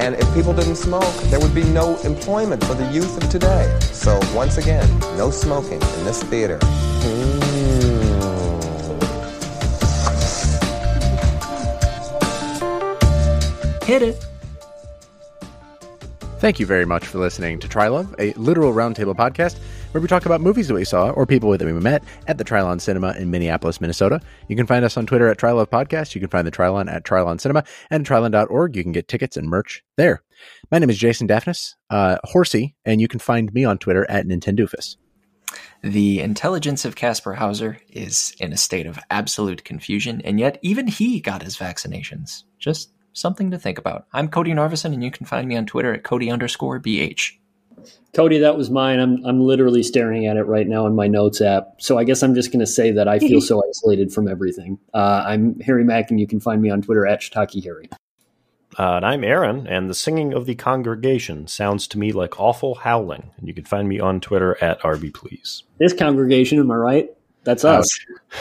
And if people didn't smoke, there would be no employment for the youth of today. So once again, no smoking in this theater. Hmm. Hit it. Thank you very much for listening to Trylove, a literal roundtable podcast where we talk about movies that we saw or people that we met at the Trylon Cinema in Minneapolis, Minnesota. You can find us on Twitter at Trylove Podcast. You can find the Trylon at Trylon Cinema and Trylon.org. You can get tickets and merch there. My name is Jason Daphnis, uh, Horsey, and you can find me on Twitter at Nintendoofus. The intelligence of Kaspar Hauser is in a state of absolute confusion, and yet even he got his vaccinations. Just something to think about. I'm Cody Narvison, and you can find me on Twitter at Cody underscore BH. Cody, that was mine. I'm I'm literally staring at it right now in my notes app. So I guess I'm just going to say that I feel so isolated from everything. Uh, I'm Harry Mack, and you can find me on Twitter at Shiitake Harry. Uh, and I'm Aaron, and the singing of the congregation sounds to me like awful howling. And you can find me on Twitter at RB Please. This congregation, am I right? That's us.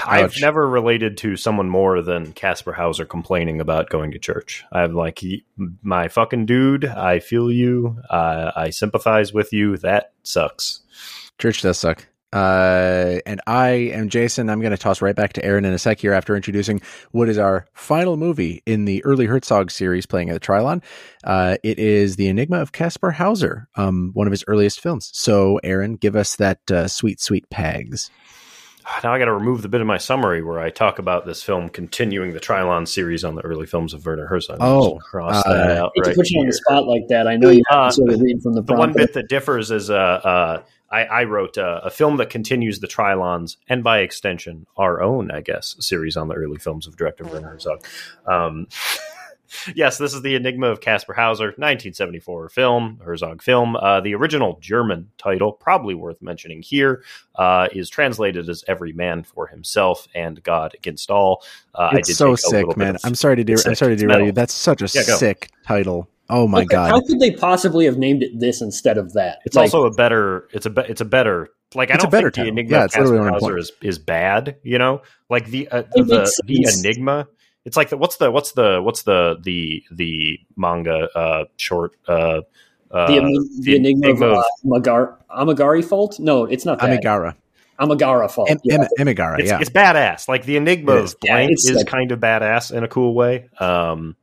I've Ouch. never related to someone more than Kaspar Hauser complaining about going to church. I'm like, my fucking dude, I feel you. Uh, I sympathize with you. That sucks. Church does suck. Uh, and I am Jason. I'm going to toss right back to Aaron in a sec here after introducing what is our final movie in the early Herzog series playing at the Trylon. Uh, it is The Enigma of Kaspar Hauser, um, one of his earliest films. So, Aaron, give us that uh, sweet, sweet pegs now I got to remove the bit of my summary where I talk about this film continuing the Trylon series on the early films of Werner Herzog. Oh, cross uh, that out. Right to put you on the spot like that. I know you uh, sort of read from the. The one bit that differs is uh, uh I, I, wrote uh, a film that continues the Trylons and by extension our own, I guess, series on the early films of director Werner Herzog. Um, yes, this is the Enigma of Kaspar Hauser, 1974 film, Herzog film. Uh, the original German title, probably worth mentioning here, uh, is translated as "Every Man for Himself" and "God Against All." Uh, it's so sick, man. Of, I'm sorry to do. I'm sorry to derail you. That's such a yeah, sick title. Oh my okay, god! How could they possibly have named it this instead of that? It's like, also a better. It's a. Be, it's a better. Like I don't a better think title. the Enigma yeah, of Kaspar Hauser is, is bad. You know, like the uh, the, the Enigma it's like the, what's the what's the what's the the the manga uh, short uh, uh, the, the, the, enigma, enigma of, uh, Magar- Amigara fault? No, it's not that. Amigara. Amigara fault. Am- yeah. Amigara, it's, yeah. It's badass. Like the enigma of blank is like, kind of badass in a cool way. Um,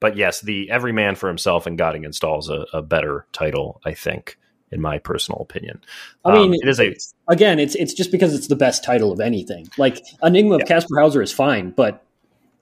but yes, the Every Man for Himself and God Against All is a, a better title, I think in my personal opinion. I mean, um, it is a again, it's it's just because it's the best title of anything. Like Enigma yeah. of Kaspar Hauser is fine, but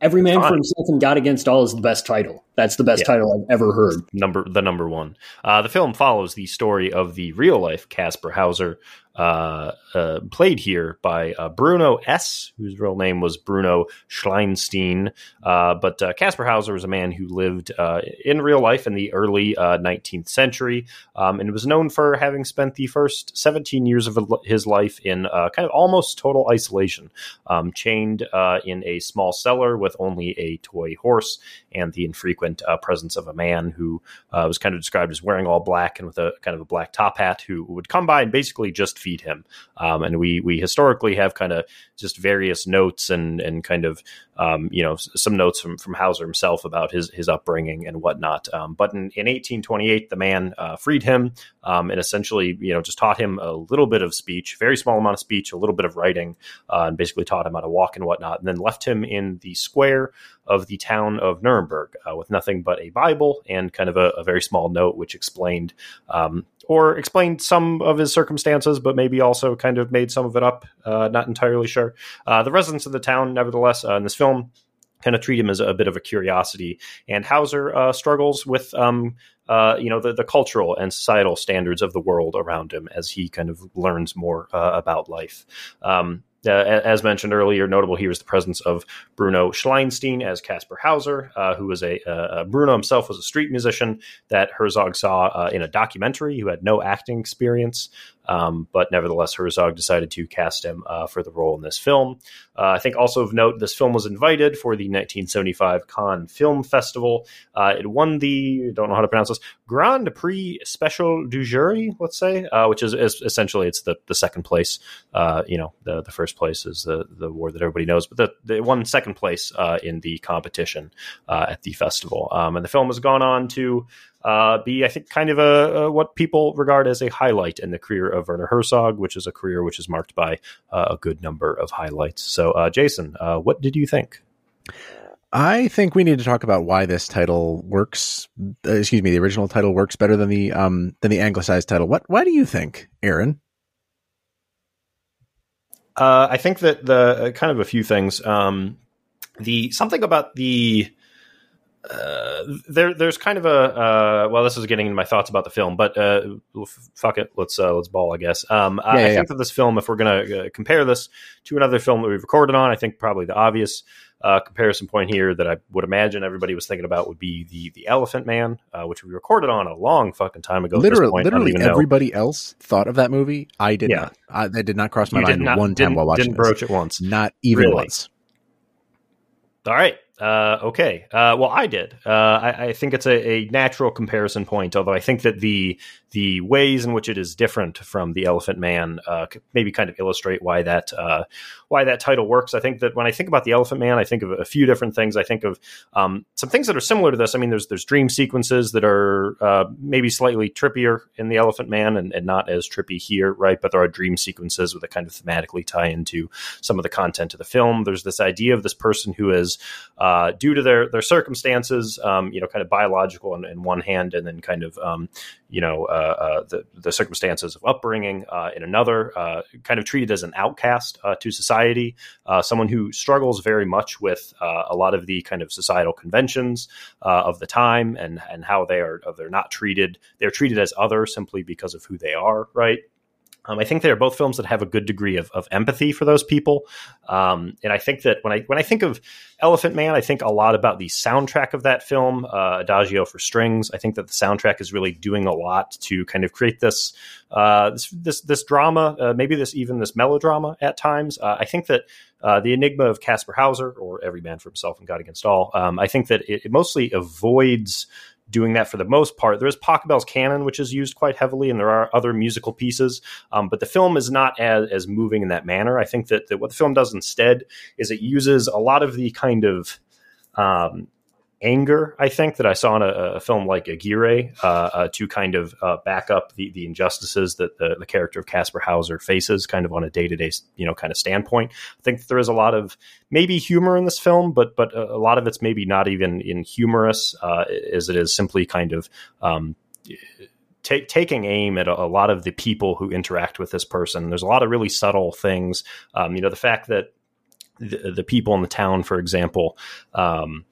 Every Man for Himself and God Against All is the best title. That's the best yeah. title I've ever heard. Number the number one. Uh, the film follows the story of the real life Kaspar Hauser, uh, uh, played here by uh, Bruno S., whose real name was Bruno Schleinstein. Uh, but uh, Kaspar Hauser was a man who lived uh, in real life in the early 19th century um, and was known for having spent the first 17 years of his life in kind of almost total isolation, um, chained in a small cellar with only a toy horse and the infrequent presence of a man who was kind of described as wearing all black and with a kind of a black top hat who would come by and basically just feed him. Um, and we we historically have kind of just various notes and and kind of um, you know some notes from from Hauser himself about his his upbringing and whatnot. Um, but in, in 1828, the man uh, freed him um, and essentially you know just taught him a little bit of speech, very small amount of speech, a little bit of writing, uh, and basically taught him how to walk and whatnot, and then left him in the square of the town of Nuremberg uh, with nothing but a Bible and kind of a, a very small note which explained um, or explained some of his circumstances, but maybe also kind of made some of it up. Uh, not entirely sure. Uh, the residents of the town, nevertheless, uh, in this film, kind of treat him as a bit of a curiosity. And Hauser uh, struggles with, um, uh, you know, the, the, cultural and societal standards of the world around him as he kind of learns more uh, about life. Um, uh, as mentioned earlier, notable here is the presence of Bruno Schleinstein as Kaspar Hauser, uh, who was a uh, Bruno himself was a street musician that Herzog saw uh, in a documentary. Who had no acting experience, Um, but nevertheless, Herzog decided to cast him uh, for the role in this film. Uh, I think also of note, this film was invited for the 1975 Cannes Film Festival. Uh, it won the, don't know how to pronounce this, Grand Prix Special du Jury, let's say, uh, which is, is, essentially it's the, the second place. Uh, you know, the, the first place is the, the award that everybody knows, but the, they won second place uh, in the competition at the festival. Um, and the film has gone on to uh, be, I think, kind of a, a, what people regard as a highlight in the career of Werner Herzog, which is a career which is marked by uh, a good number of highlights. So, uh, Jason, uh, what did you think? I think we need to talk about why this title works. Uh, excuse me, the original title works better than the um, than the anglicized title. What? Why do you think, Aaron? Uh, I think that the kind of a few things. Um, the something about the uh, there, there's kind of a uh, well, this is getting into my thoughts about the film, but uh, fuck it, let's uh, let's ball, I guess. Um, yeah, I, yeah, I, think that this film, if we're going to uh, compare this to another film that we've recorded on, I think probably the obvious uh, comparison point here that I would imagine everybody was thinking about would be the the Elephant Man, which we recorded on a long fucking time ago. Literally, literally everybody know. else thought of that movie. I did yeah. not. I, that did not cross my you mind not, one time while watching. Didn't broach it once. Not even really? once. All right. Uh, okay. Uh, well, I did. Uh, I, I, think it's a, a, natural comparison point, although I think that the the ways in which it is different from the Elephant Man uh, maybe kind of illustrate why that uh, why that title works. I think that when I think about the Elephant Man, I think of a few different things. I think of um, some things that are similar to this. I mean, there's there's dream sequences that are uh, maybe slightly trippier in the Elephant Man and, and, not as trippy here, right? But there are dream sequences that kind of thematically tie into some of the content of the film. There's this idea of this person who is uh, due to their their circumstances, um, you know, kind of biological in, in, one hand, and then kind of um, you know uh, uh, the the circumstances of upbringing uh, in another, kind of treated as an outcast to society, someone who struggles very much with a lot of the kind of societal conventions of the time and and how they are they're not treated they're treated as other simply because of who they are, right? Um, I think they are both films that have a good degree of, of empathy for those people, um, and I think that when I when I think of Elephant Man, I think a lot about the soundtrack of that film, uh, Adagio for Strings. I think that the soundtrack is really doing a lot to kind of create this uh, this, this, this drama, uh, maybe this even this melodrama at times. Uh, I think that uh, the Enigma of Kaspar Hauser, or Every Man for Himself and God Against All, um, I think that it, it mostly avoids doing that for the most part. There is Pachelbel's canon, which is used quite heavily, and there are other musical pieces, um, but the film is not as, as moving in that manner. I think that, that what the film does instead is it uses a lot of the kind of um, anger, I think, that I saw in a, a film like Aguirre uh, uh, to kind of uh, back up the, the injustices that the, the character of Kaspar Hauser faces kind of on a day to day, you know, kind of standpoint. I think there is a lot of maybe humor in this film, but but a lot of it's maybe not even in humorous uh, as it is simply kind of um, taking aim at a, a, lot of the people who interact with this person. There's a lot of really subtle things. Um, you know, the fact that the, the, people in the town, for example, um,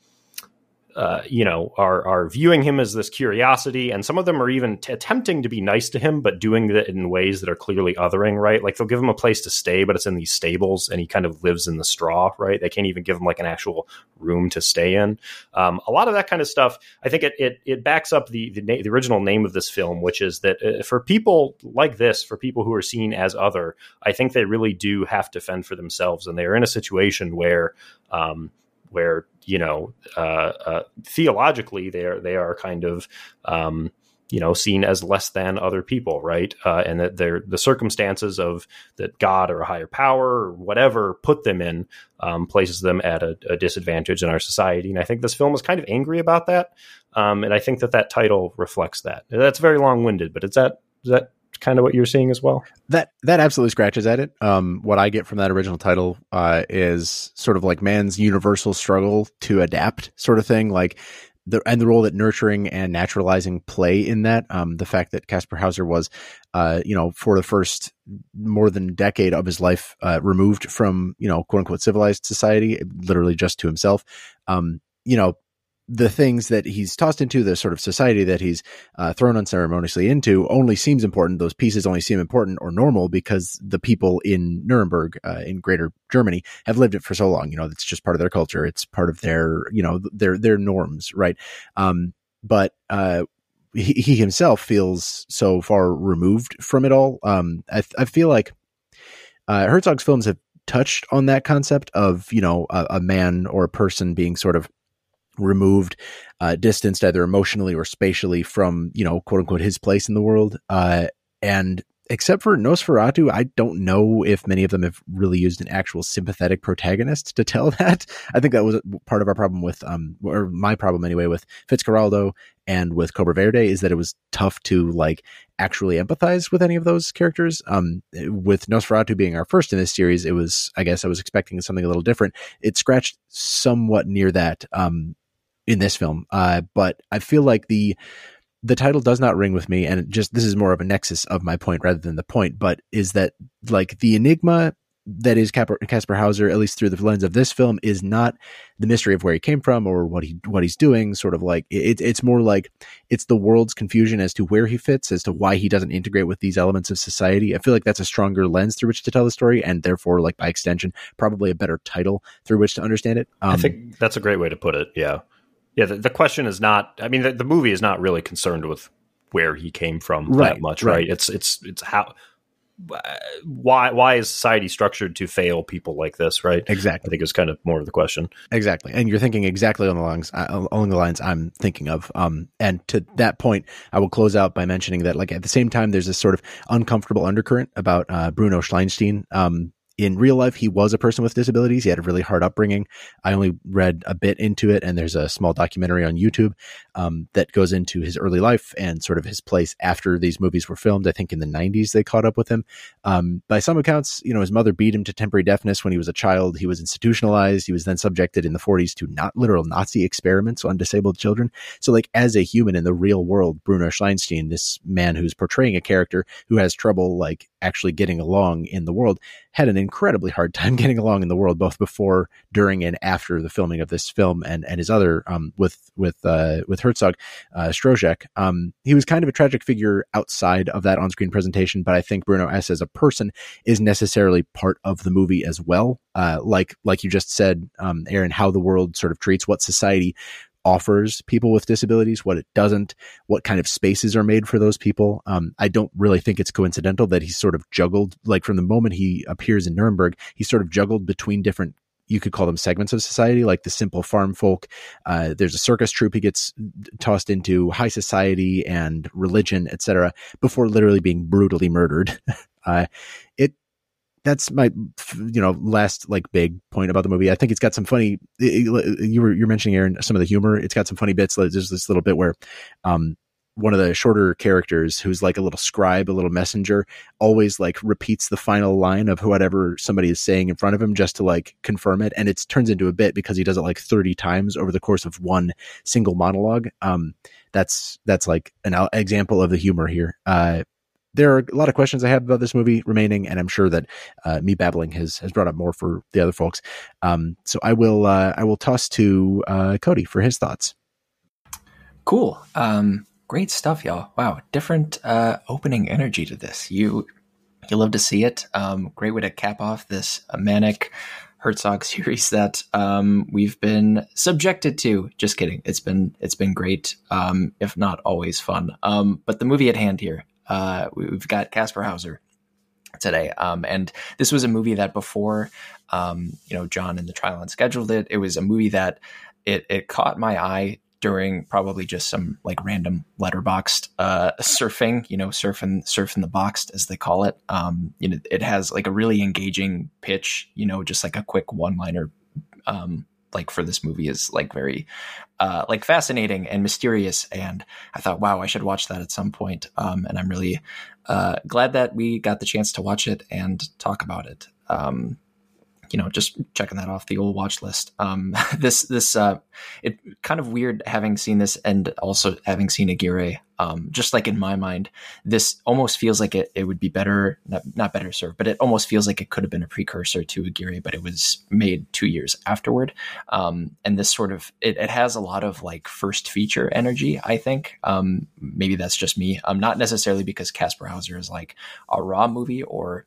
uh, you know, are are viewing him as this curiosity, and some of them are even t- attempting to be nice to him, but doing it in ways that are clearly othering. Right, like they'll give him a place to stay, but it's in these stables, and he kind of lives in the straw. Right, they can't even give him like an actual room to stay in. Um, a lot of that kind of stuff. I think it it, it backs up the the, na- the original name of this film, which is that uh, for people like this, for people who are seen as other, I think they really do have to fend for themselves, and they are in a situation where. Um, where you know uh, uh, theologically they are they are kind of um, you know seen as less than other people, right? Uh, and that they're the circumstances of that God or a higher power or whatever put them in um, places them at a, a, disadvantage in our society. And I think this film is kind of angry about that, um, and I think that that title reflects that. That's very long winded, but is that is that kind of what you're seeing as well? That that absolutely scratches at it. Um, what I get from that original title uh, is sort of like man's universal struggle to adapt, sort of thing. Like the and the role that nurturing and naturalizing play in that. Um, the fact that Kaspar Hauser was, uh, you know, for the first more than decade of his life, uh, removed from you know quote unquote civilized society, literally just to himself. Um, you know, the things that he's tossed into, the sort of society that he's uh, thrown unceremoniously into, only seems important. Those pieces only seem important or normal because the people in Nuremberg, uh, in Greater Germany, have lived it for so long. You know, it's just part of their culture. It's part of their, you know, their their norms, right? Um, but uh, he, he himself feels so far removed from it all. Um, I, I feel like uh, Herzog's films have touched on that concept of you know a, a man or a person being sort of removed, uh, distanced either emotionally or spatially from you know quote unquote his place in the world. Uh, and except for Nosferatu, I don't know if many of them have really used an actual sympathetic protagonist to tell that. I think that was part of our problem with, um, or my problem anyway, with Fitzcarraldo and with Cobra Verde is that it was tough to like actually empathize with any of those characters. Um, with Nosferatu being our first in this series, it was, I guess I was expecting something a little different. It scratched somewhat near that, um, in this film. Uh, but I feel like the, the title does not ring with me and just this is more of a nexus of my point rather than the point but is that like the enigma that is Kaspar Hauser, at least through the lens of this film, is not the mystery of where he came from or what he what he's doing. Sort of like it, it's more like it's the world's confusion as to where he fits, as to why he doesn't integrate with these elements of society. I feel like that's a stronger lens through which to tell the story, and therefore, like by extension, probably a better title through which to understand it. Um, I think that's a great way to put it. Yeah, yeah, the, the, question is not. I mean, the, the, movie is not really concerned with where he came from right, that much, right. right? It's it's it's how why why is society structured to fail people like this, right? Exactly. I think is kind of more of the question. Exactly, and you're thinking exactly on the lines uh, along the lines I'm thinking of. Um, and to that point, I will close out by mentioning that, like at the same time, there's this sort of uncomfortable undercurrent about uh, Bruno Schleifstein. Um, in real life, he was a person with disabilities. He had a really hard upbringing. I only read a bit into it, and there's a small documentary on YouTube um, that goes into his early life and sort of his place after these movies were filmed. I think in the 90s they caught up with him. Um, by some accounts, you know, his mother beat him to temporary deafness when he was a child. He was institutionalized. He was then subjected in the 40s to not literal Nazi experiments on disabled children. So, like, as a human in the real world, Bruno Schleifstein, this man who's portraying a character who has trouble, like, actually getting along in the world, had an incredibly hard time getting along in the world, both before, during, and after the filming of this film and, and his other um, with with uh, with Herzog, uh, Stroszek. Um, he was kind of a tragic figure outside of that on screen presentation, but I think Bruno S as a person is necessarily part of the movie as well. Uh, like like you just said, um, Aaron, how the world sort of treats what society offers people with disabilities, what it doesn't, what kind of spaces are made for those people. Um, I don't really think it's coincidental that he's sort of juggled, like from the moment he appears in Nuremberg, he's sort of juggled between different you could call them segments of society, like the simple farm folk. Uh, there's a circus troupe he gets tossed into, high society and religion, etc., before literally being brutally murdered. uh, it that's my you know last like big point about the movie. I think it's got some funny. you were you're mentioning Aaron some of the humor. It's got some funny bits. There's this little bit where um, one of the shorter characters who's like a little scribe, a little messenger, always like repeats the final line of whatever somebody is saying in front of him just to like confirm it. And it turns into a bit because he does it like 30 times over the course of one single monologue. Um, that's, that's like an example of the humor here. Uh, there are a lot of questions I have about this movie remaining, and I'm sure that uh, me babbling has has brought up more for the other folks. Um, so I will uh, I will toss to uh, Cody for his thoughts. Cool, um, great stuff, y'all. Wow, different uh, opening energy to this. You you love to see it. Um, great way to cap off this manic Herzog series that um, we've been subjected to. Just kidding. It's been it's been great, um, if not always fun. Um, but the movie at hand here, uh, we've got Kaspar Hauser today. Um, and this was a movie that before, um, you know, John and the Trylon scheduled it, it was a movie that it, it caught my eye during probably just some like random Letterboxd uh, surfing, you know, surfing, surfing the boxed as they call it. Um, you know, it has like a really engaging pitch, you know, just like a quick one liner, um, like for this movie is like very uh, like fascinating and mysterious and i thought wow i should watch that at some point um, and i'm really uh, glad that we got the chance to watch it and talk about it. Um, you know, just checking that off the old watch list. Um, this this uh, it kind of weird having seen this and also having seen Aguirre. Um, just like in my mind, this almost feels like it, it would be better, not, not better served, but it almost feels like it could have been a precursor to Aguirre, but it was made two years afterward. Um, and this sort of it, it, has a lot of like first feature energy. I think um, maybe that's just me. Um, not necessarily because Kaspar Hauser is like a raw movie or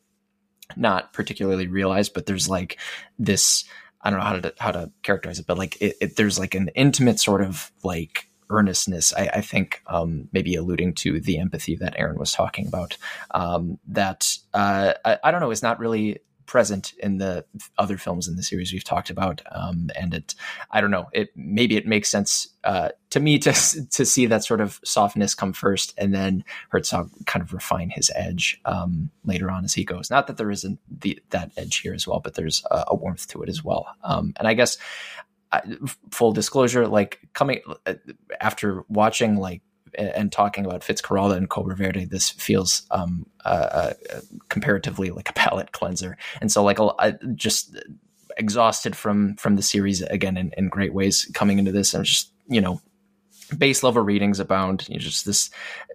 not particularly realized, but there's like this I don't know how to how to characterize it, but like it, it, there's like an intimate sort of like earnestness. I, I think um, maybe alluding to the empathy that Aaron was talking about. Um, that uh, I, I, don't know is not really present in the other films in the series we've talked about. Um, and it, I don't know, it maybe it makes sense uh, to me to to see that sort of softness come first, and then Herzog kind of refine his edge um, later on as he goes. Not that there isn't the, that edge here as well, but there's a, a warmth to it as well. Um, and I guess full disclosure, like coming uh, after watching like and talking about Fitzcarraldo and Cobra Verde, this feels um, uh, uh, comparatively like a palate cleanser. And so, like, I just exhausted from from the series again in, in great ways coming into this, and just you know, base level readings abound. You know, just this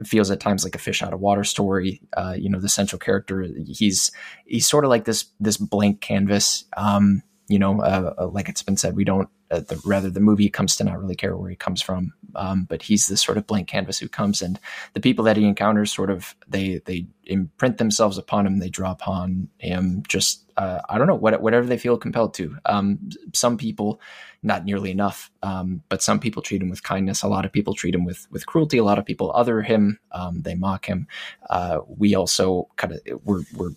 feels at times like a fish out of water story. Uh, you know, the central character he's he's sort of like this this blank canvas. Um, you know, uh, uh, like it's been said, we don't. Uh, the, rather, the movie comes to not really care where he comes from, um, but he's this sort of blank canvas who comes, and the people that he encounters sort of they they imprint themselves upon him. They draw upon him. Just uh, I don't know what, whatever they feel compelled to. Um, some people, not nearly enough, um, but some people treat him with kindness. A lot of people treat him with with cruelty. A lot of people other him. Um, they mock him. Uh, we also kind of we're we're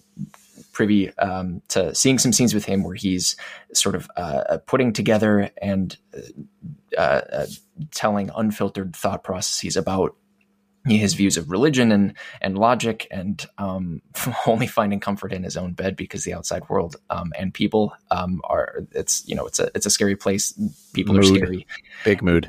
privy um, to seeing some scenes with him where he's sort of uh, uh putting together and uh, uh, telling unfiltered thought processes about his views of religion and and logic and um, only finding comfort in his own bed because the outside world um, and people um, are it's you know it's a it's a scary place. People mood. are scary. Big mood.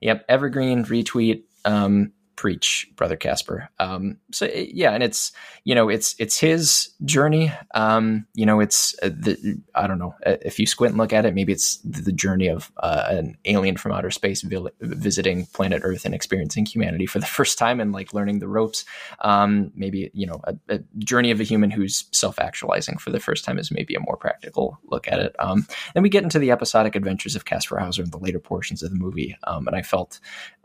Yep. Evergreen retweet um, preach, brother Kaspar. Um, so yeah, and it's you know it's it's his journey. Um, you know, it's uh, the I don't know uh, if you squint and look at it, maybe it's the journey of uh, an alien from outer space visiting planet Earth and experiencing humanity for the first time and like learning the ropes. Um, maybe you know a, a, journey of a human who's self actualizing for the first time is maybe a more practical look at it. Um, then we get into the episodic adventures of Kaspar Hauser in the later portions of the movie, um, and I felt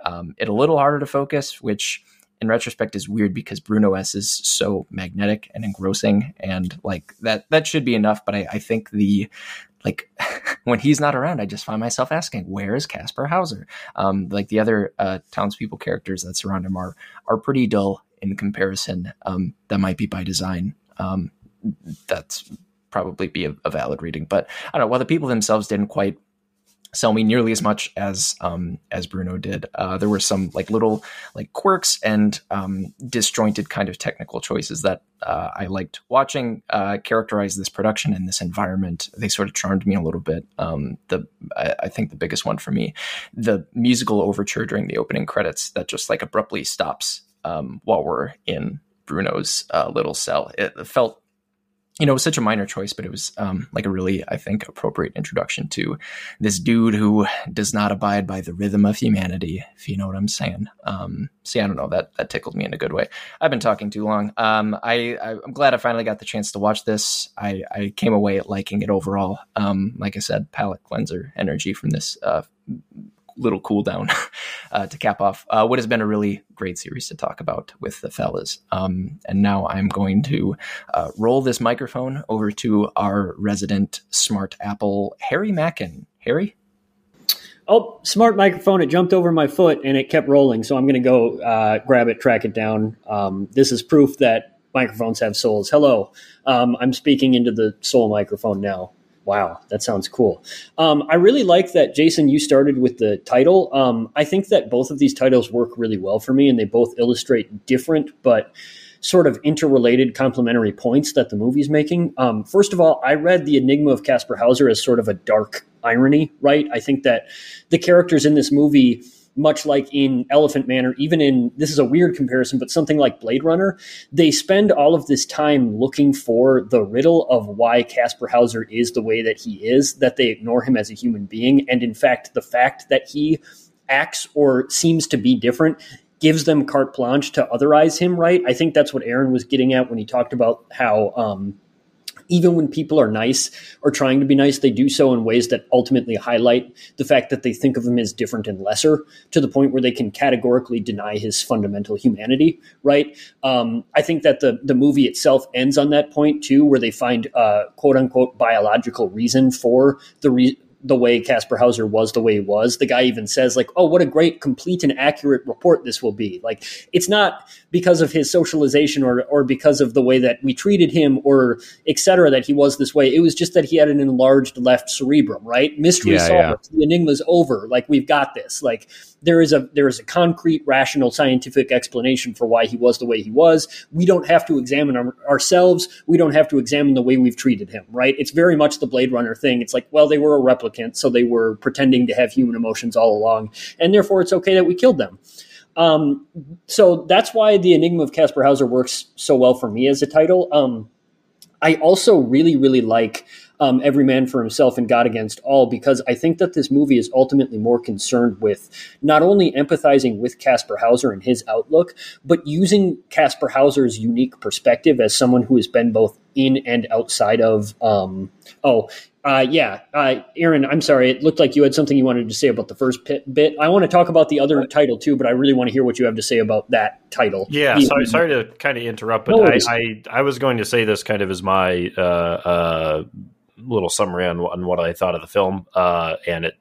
um, it a little harder to focus, which in retrospect is weird because Bruno S is so magnetic and engrossing, and like that that should be enough. But I, I think the like when he's not around, I just find myself asking, where is Kaspar Hauser? Um, like the other uh, townspeople characters that surround him are are pretty dull in comparison. Um, that might be by design. Um, that's probably be a, a, valid reading, but I don't know. While the people themselves didn't quite sell me nearly as much as um, as Bruno did. Uh, there were some like little like quirks and um, disjointed kind of technical choices that uh, I liked watching uh, characterize this production and this environment. They sort of charmed me a little bit. Um, the I, I, think the biggest one for me, the musical overture during the opening credits that just like abruptly stops um, while we're in Bruno's uh, little cell. It felt you know, it was such a minor choice, but it was um, like a really, I think, appropriate introduction to this dude who does not abide by the rhythm of humanity, if you know what I'm saying. Um, see, I don't know that that tickled me in a good way. I've been talking too long. Um, I, am glad I finally got the chance to watch this. I, I came away liking it overall. Um, like I said, palate cleanser energy from this uh, little cool down uh, to cap off uh, what has been a really great series to talk about with the fellas. Um, and now I'm going to uh, roll this microphone over to our resident smart Apple, Harry Mackin. Harry? Oh, smart microphone. It jumped over my foot and it kept rolling. So I'm going to go uh, grab it, track it down. Um, this is proof that microphones have souls. Hello. Um, I'm speaking into the soul microphone now. Wow, that sounds cool. Um, I really like that, Jason. You started with the title. Um, I think that both of these titles work really well for me, and they both illustrate different but sort of interrelated complementary points that the movie's making. Um, first of all, I read The Enigma of Kaspar Hauser as sort of a dark irony, right? I think that the characters in this movie much like in Elephant Man, or even in this is a weird comparison, but something like Blade Runner, they spend all of this time looking for the riddle of why Kaspar Hauser is the way that he is, that they ignore him as a human being. And in fact, the fact that he acts or seems to be different gives them carte blanche to otherize him, right? I think that's what Aaron was getting at when he talked about how um, even when people are nice or trying to be nice, they do so in ways that ultimately highlight the fact that they think of him as different and lesser to the point where they can categorically deny his fundamental humanity, right? Um, I think that the, the movie itself ends on that point too, where they find uh, quote unquote biological reason for the re- the way Kaspar Hauser was the way he was. The guy even says like, "Oh, what a great, complete, and accurate report this will be." Like, it's not because of his socialization or or because of the way that we treated him or etc. that he was this way. It was just that he had an enlarged left cerebrum, right? Mystery Yeah, solved. The enigma's over. Like, we've got this. Like, there is a there is a concrete, rational, scientific explanation for why he was the way he was. We don't have to examine our, ourselves. We don't have to examine the way we've treated him. Right? It's very much the Blade Runner thing. It's like, well, they were a replicant, so they were pretending to have human emotions all along, and therefore it's okay that we killed them. Um, so that's why the Enigma of Kaspar Hauser works so well for me as a title. Um, I also really, really like um, Every Man for Himself and God Against All because I think that this movie is ultimately more concerned with not only empathizing with Kaspar Hauser and his outlook, but using Kaspar Hauser's unique perspective as someone who has been both in and outside of. Um, oh, uh, yeah, uh, Aaron, I'm sorry. It looked like you had something you wanted to say about the first pit, bit. I want to talk about the other title too, but I really want to hear what you have to say about that title. Yeah, sorry, sorry to kind of interrupt, but No I. I I was going to say this kind of as my uh, uh, little summary on, on what I thought of the film, uh, and it,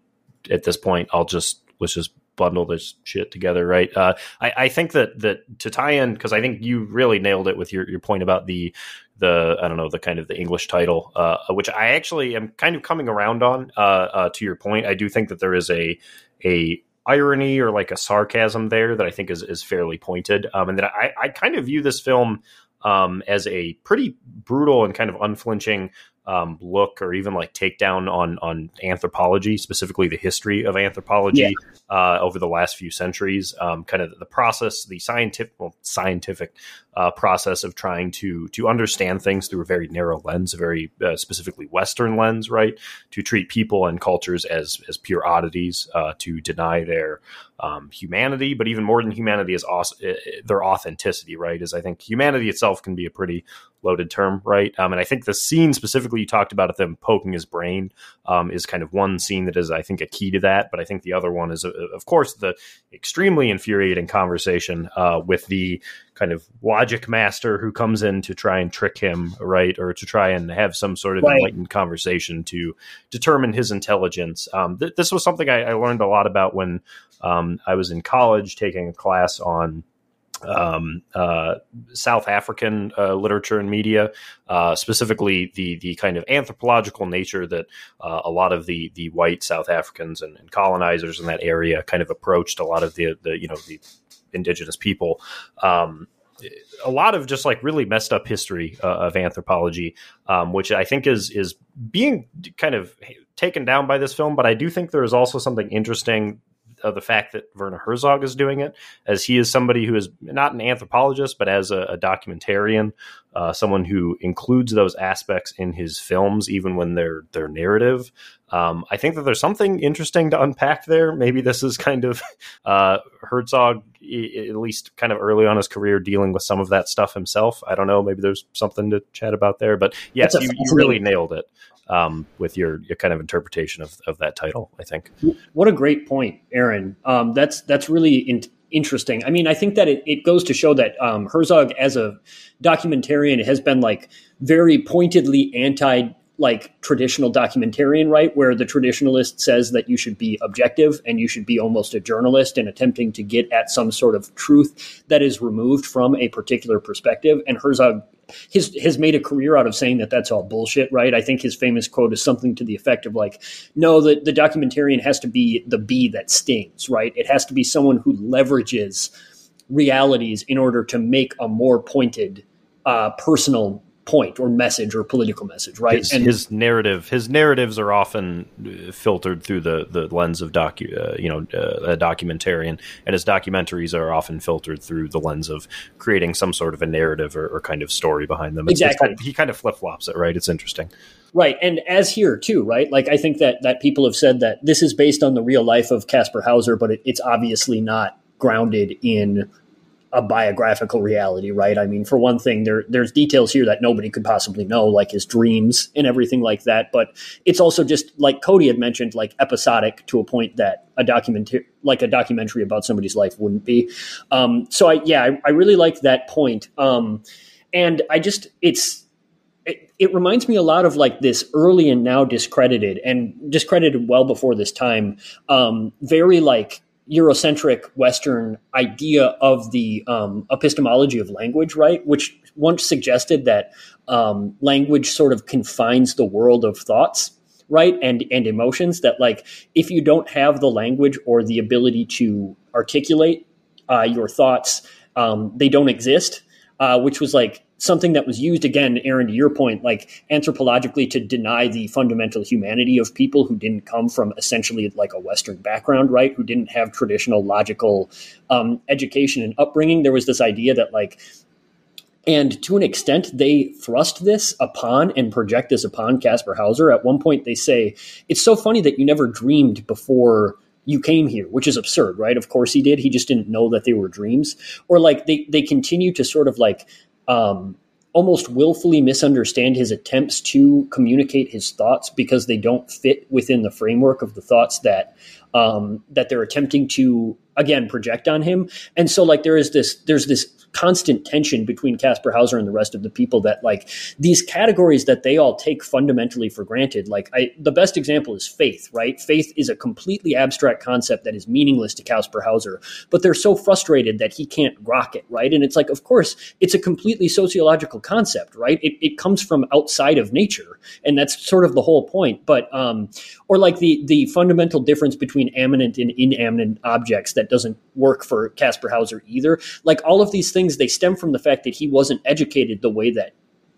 at this point, I'll just let's just bundle this shit together, right? Uh, I, I think that that to tie in because I think you really nailed it with your, your point about the the I don't know the kind of the English title, uh, which I actually am kind of coming around on. Uh, uh, to your point, I do think that there is a a irony or like a sarcasm there that I think is is fairly pointed, um, and that I, I kind of view this film um, as a pretty brutal and kind of unflinching um, look or even like takedown on on anthropology, specifically the history of anthropology uh, over the last few centuries. Um, kind of the process, the scientific well, scientific uh, process of trying to to understand things through a very narrow lens, a very uh, specifically Western lens, right? To treat people and cultures as as pure oddities, uh, to deny their um, humanity, but even more than humanity is aus- uh, their authenticity, right? Is I think humanity itself can be a pretty loaded term, right? Um, and I think the scene specifically you talked about of them poking his brain um, is kind of one scene that is, I think, a key to that. But I think the other one is, uh, of course, the extremely infuriating conversation uh, with the kind of logic master who comes in to try and trick him, right, or to try and have some sort of Right. enlightened conversation to determine his intelligence. Um, th- this was something I, I learned a lot about when um, I was in college taking a class on um, uh, South African uh, literature and media, uh, specifically the the kind of anthropological nature that uh, a lot of the the white South Africans and, and colonizers in that area kind of approached a lot of the the you know the indigenous people. Um, a lot of just like really messed up history uh, of anthropology, um, which I think is is being kind of taken down by this film. But I do think there is also something interesting of the fact that Werner Herzog is doing it, as he is somebody who is not an anthropologist, but as a, a documentarian, uh, someone who includes those aspects in his films, even when they're they're narrative. Um, I think that there's something interesting to unpack there. Maybe this is kind of uh, Herzog, at least kind of early on his career, dealing with some of that stuff himself. I don't know. Maybe there's something to chat about there. But yes, you, you really nailed it um, with your, your kind of interpretation of, of that title. I think. What a great point, Aaron. Um, that's that's really in- interesting. I mean, I think that it, it goes to show that um, Herzog, as a documentarian, has been like very pointedly anti like traditional documentarian, right? Where the traditionalist says that you should be objective and you should be almost a journalist and attempting to get at some sort of truth that is removed from a particular perspective. And Herzog his has made a career out of saying that that's all bullshit, right? I think his famous quote is something to the effect of like, "No, the the documentarian has to be the bee that stings, right? It has to be someone who leverages realities in order to make a more pointed, uh, personal point or message or political message, right? His, his narrative, his narratives are often filtered through the, the lens of docu, uh, you know, uh, a documentarian, and his documentaries are often filtered through the lens of creating some sort of a narrative or, or kind of story behind them. It's- it's Exactly. kind of- he kind of flip flops it, right? It's interesting. Right, and as here too, right? Like I think that that people have said that this is based on the real life of Kaspar Hauser, but it, it's obviously not grounded in a biographical reality, right? I mean, for one thing, there there's details here that nobody could possibly know, like his dreams and everything like that. But it's also just like Cody had mentioned, like episodic to a point that a documentary, like a documentary about somebody's life, wouldn't be. Um, so I, yeah, I, I really like that point. Um, and I just it's it, it reminds me a lot of like this early and now discredited and discredited well before this time um, very like eurocentric western idea of the um, epistemology of language right? Which once suggested that um, language sort of confines the world of thoughts right? And and emotions that like if you don't have the language or the ability to articulate uh, your thoughts um, they don't exist uh, which was like something that was used again, Aaron, to your point, like anthropologically to deny the fundamental humanity of people who didn't come from essentially like a Western background, right? Who didn't have traditional logical um, education and upbringing. There was this idea that like and to an extent, they thrust this upon and project this upon Kaspar Hauser. At one point, they say, It's so funny that you never dreamed before you came here, which is absurd, right? Of course he did. He just didn't know that they were dreams. Or like they, they continue to sort of like um, almost willfully misunderstand his attempts to communicate his thoughts because they don't fit within the framework of the thoughts that um, that they're attempting to again project on him. And so like there is this there's this constant tension between Kaspar Hauser and the rest of the people that like these categories that they all take fundamentally for granted. Like I, the best example is faith, right? Faith is a completely abstract concept that is meaningless to Kaspar Hauser, but they're so frustrated that he can't grok it, right? And it's like, of course, it's a completely sociological concept, right? It, it comes from outside of nature, and that's sort of the whole point. But um, or like the the fundamental difference between eminent and inanimate objects that doesn't work for Kaspar Hauser either. Like all of these things things they stem from the fact that he wasn't educated the way that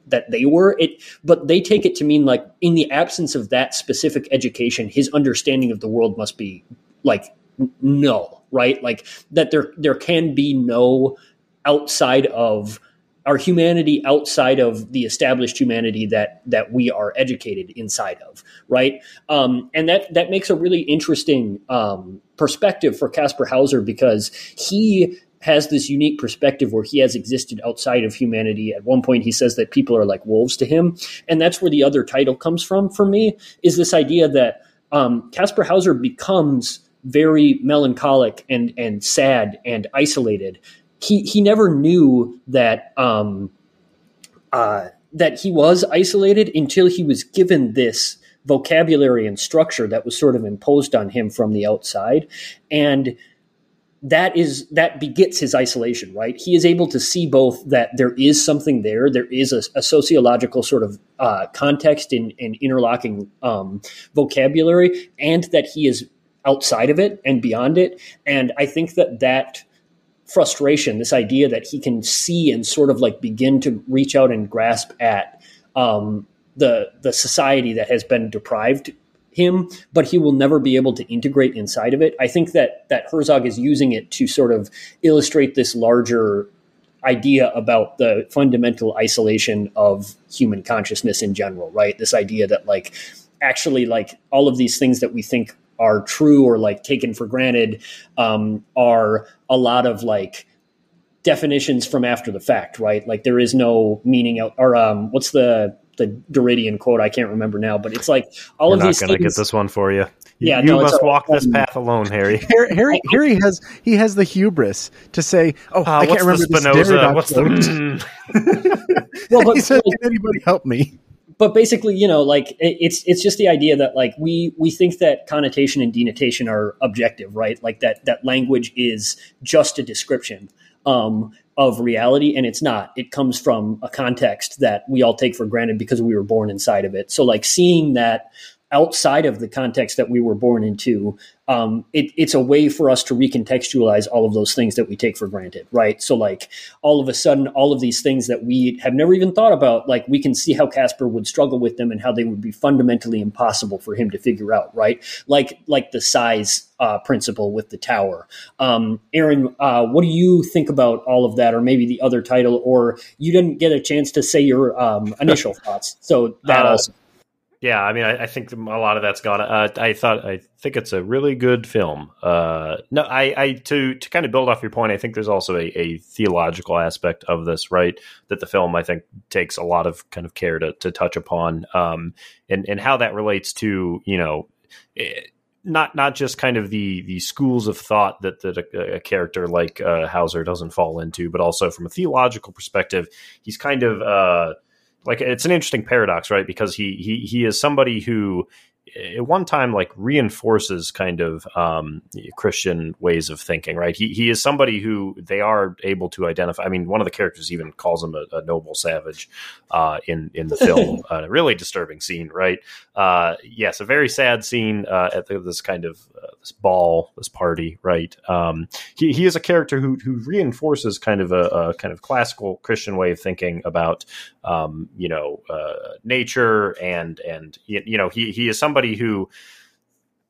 that they were. It but they take it to mean like in the absence of that specific education his understanding of the world must be like no right? Like that there there can be no outside of our humanity outside of the established humanity that that we are educated inside of right? Um, and that that makes a really interesting um, perspective for Kaspar Hauser because he has this unique perspective where he has existed outside of humanity. At one point, he says that people are like wolves to him, and that's where the other title comes from. For me, is this idea that um, Hauser becomes very melancholic and and sad and isolated. He he never knew that um, uh, that he was isolated until he was given this vocabulary and structure that was sort of imposed on him from the outside, and that is that begets his isolation right? He is able to see both that there is something there there is a, a sociological sort of uh, context in, in interlocking um, vocabulary and that he is outside of it and beyond it. And i think that that frustration this idea that he can see and sort of like begin to reach out and grasp at um, the the society that has been deprived him, but he will never be able to integrate inside of it. I think that that Herzog is using it to sort of illustrate this larger idea about the fundamental isolation of human consciousness in general, right? This idea that like actually like all of these things that we think are true or like taken for granted um, are a lot of like definitions from after the fact, right? Like there is no meaning out or um, what's the the Derridian quote. I can't remember now, but it's like all You're of not these. Going to get this one for you. Yeah, you no, must a- walk this um, path alone, Harry. Harry, Harry, Harry has he has the hubris to say, "Oh, Uh, I can't remember the this Spinoza? Derrida What's the? Mm. Well, but, he says, "Can anybody help me?" but basically, you know, like it, it's it's just the idea that like we we think that connotation and denotation are objective, right? Like that that language is just a description um, of reality, and it's not. It comes from a context that we all take for granted because we were born inside of it. So, like seeing that outside of the context that we were born into, um, it, it's a way for us to recontextualize all of those things that we take for granted, right? So, like, all of a sudden, all of these things that we have never even thought about, like, we can see how Kaspar would struggle with them and how they would be fundamentally impossible for him to figure out, right? Like, like the size uh, principle with the tower. Um, Aaron, uh, what do you think about all of that, or maybe the other title, or you didn't get a chance to say your um, initial thoughts? So that Uh, also. Yeah, I mean, I, I think a lot of that's gone. Uh, I thought, I think it's a really good film. Uh, no, I, I to to kind of build off your point, I think there's also a, a theological aspect of this, right? That the film, I think, takes a lot of kind of care to to touch upon, um, and and how that relates to you know. eh, not not just kind of the the schools of thought that that a, a character like uh, Hauser doesn't fall into, but also from a theological perspective, he's kind of uh, like it's an interesting paradox, right? Because he he he is somebody who at one time like reinforces kind of um, Christian ways of thinking, right? He he is somebody who they are able to identify. I mean, one of the characters even calls him a, a noble savage uh, in in the film. a really disturbing scene, right? Uh, yes, a very sad scene uh, at the, this kind of uh, this ball, this party, right? Um, he he is a character who who reinforces kind of a, a kind of classical Christian way of thinking about um, you know uh, nature and and you know he he is somebody somebody who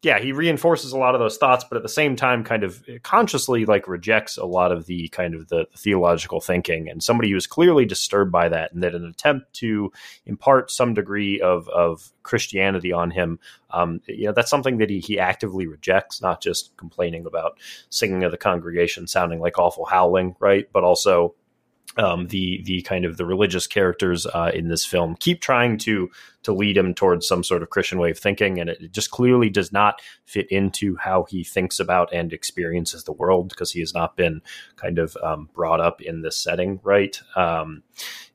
yeah, he reinforces a lot of those thoughts, but at the same time, kind of consciously like rejects a lot of the kind of the, the theological thinking. And somebody who is clearly disturbed by that, and that an attempt to impart some degree of of Christianity on him, um, you know, that's something that he he actively rejects, not just complaining about singing of the congregation sounding like awful howling, right? But also um, the the kind of the religious characters uh, in this film keep trying to to lead him towards some sort of Christian way of thinking, and it just clearly does not fit into how he thinks about and experiences the world because he has not been kind of um, brought up in this setting, right? Um,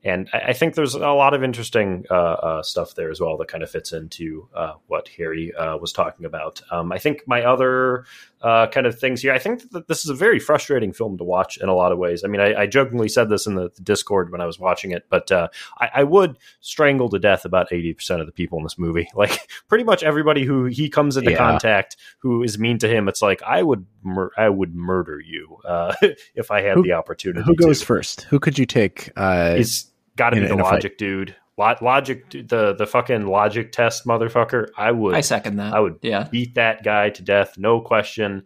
and I, I, think there's a lot of interesting uh, uh, stuff there as well that kind of fits into uh, what Harry uh, was talking about. Um, I think my other uh, kind of things here, I think that this is a very frustrating film to watch in a lot of ways. I mean, I, I jokingly said this in the, the, Discord when I was watching it, but uh, I, I would strangle to death about 80 percent of the people in this movie. Like pretty much everybody who he comes into yeah. contact who is mean to him, it's like I would mur- I would murder you uh, if I had who, the opportunity. Who goes to. first? Who could you take? Uh, He's got to be the logic dude. Logic, the the fucking logic test, motherfucker. I would. I second that. I would. Yeah. beat that guy to death, no question.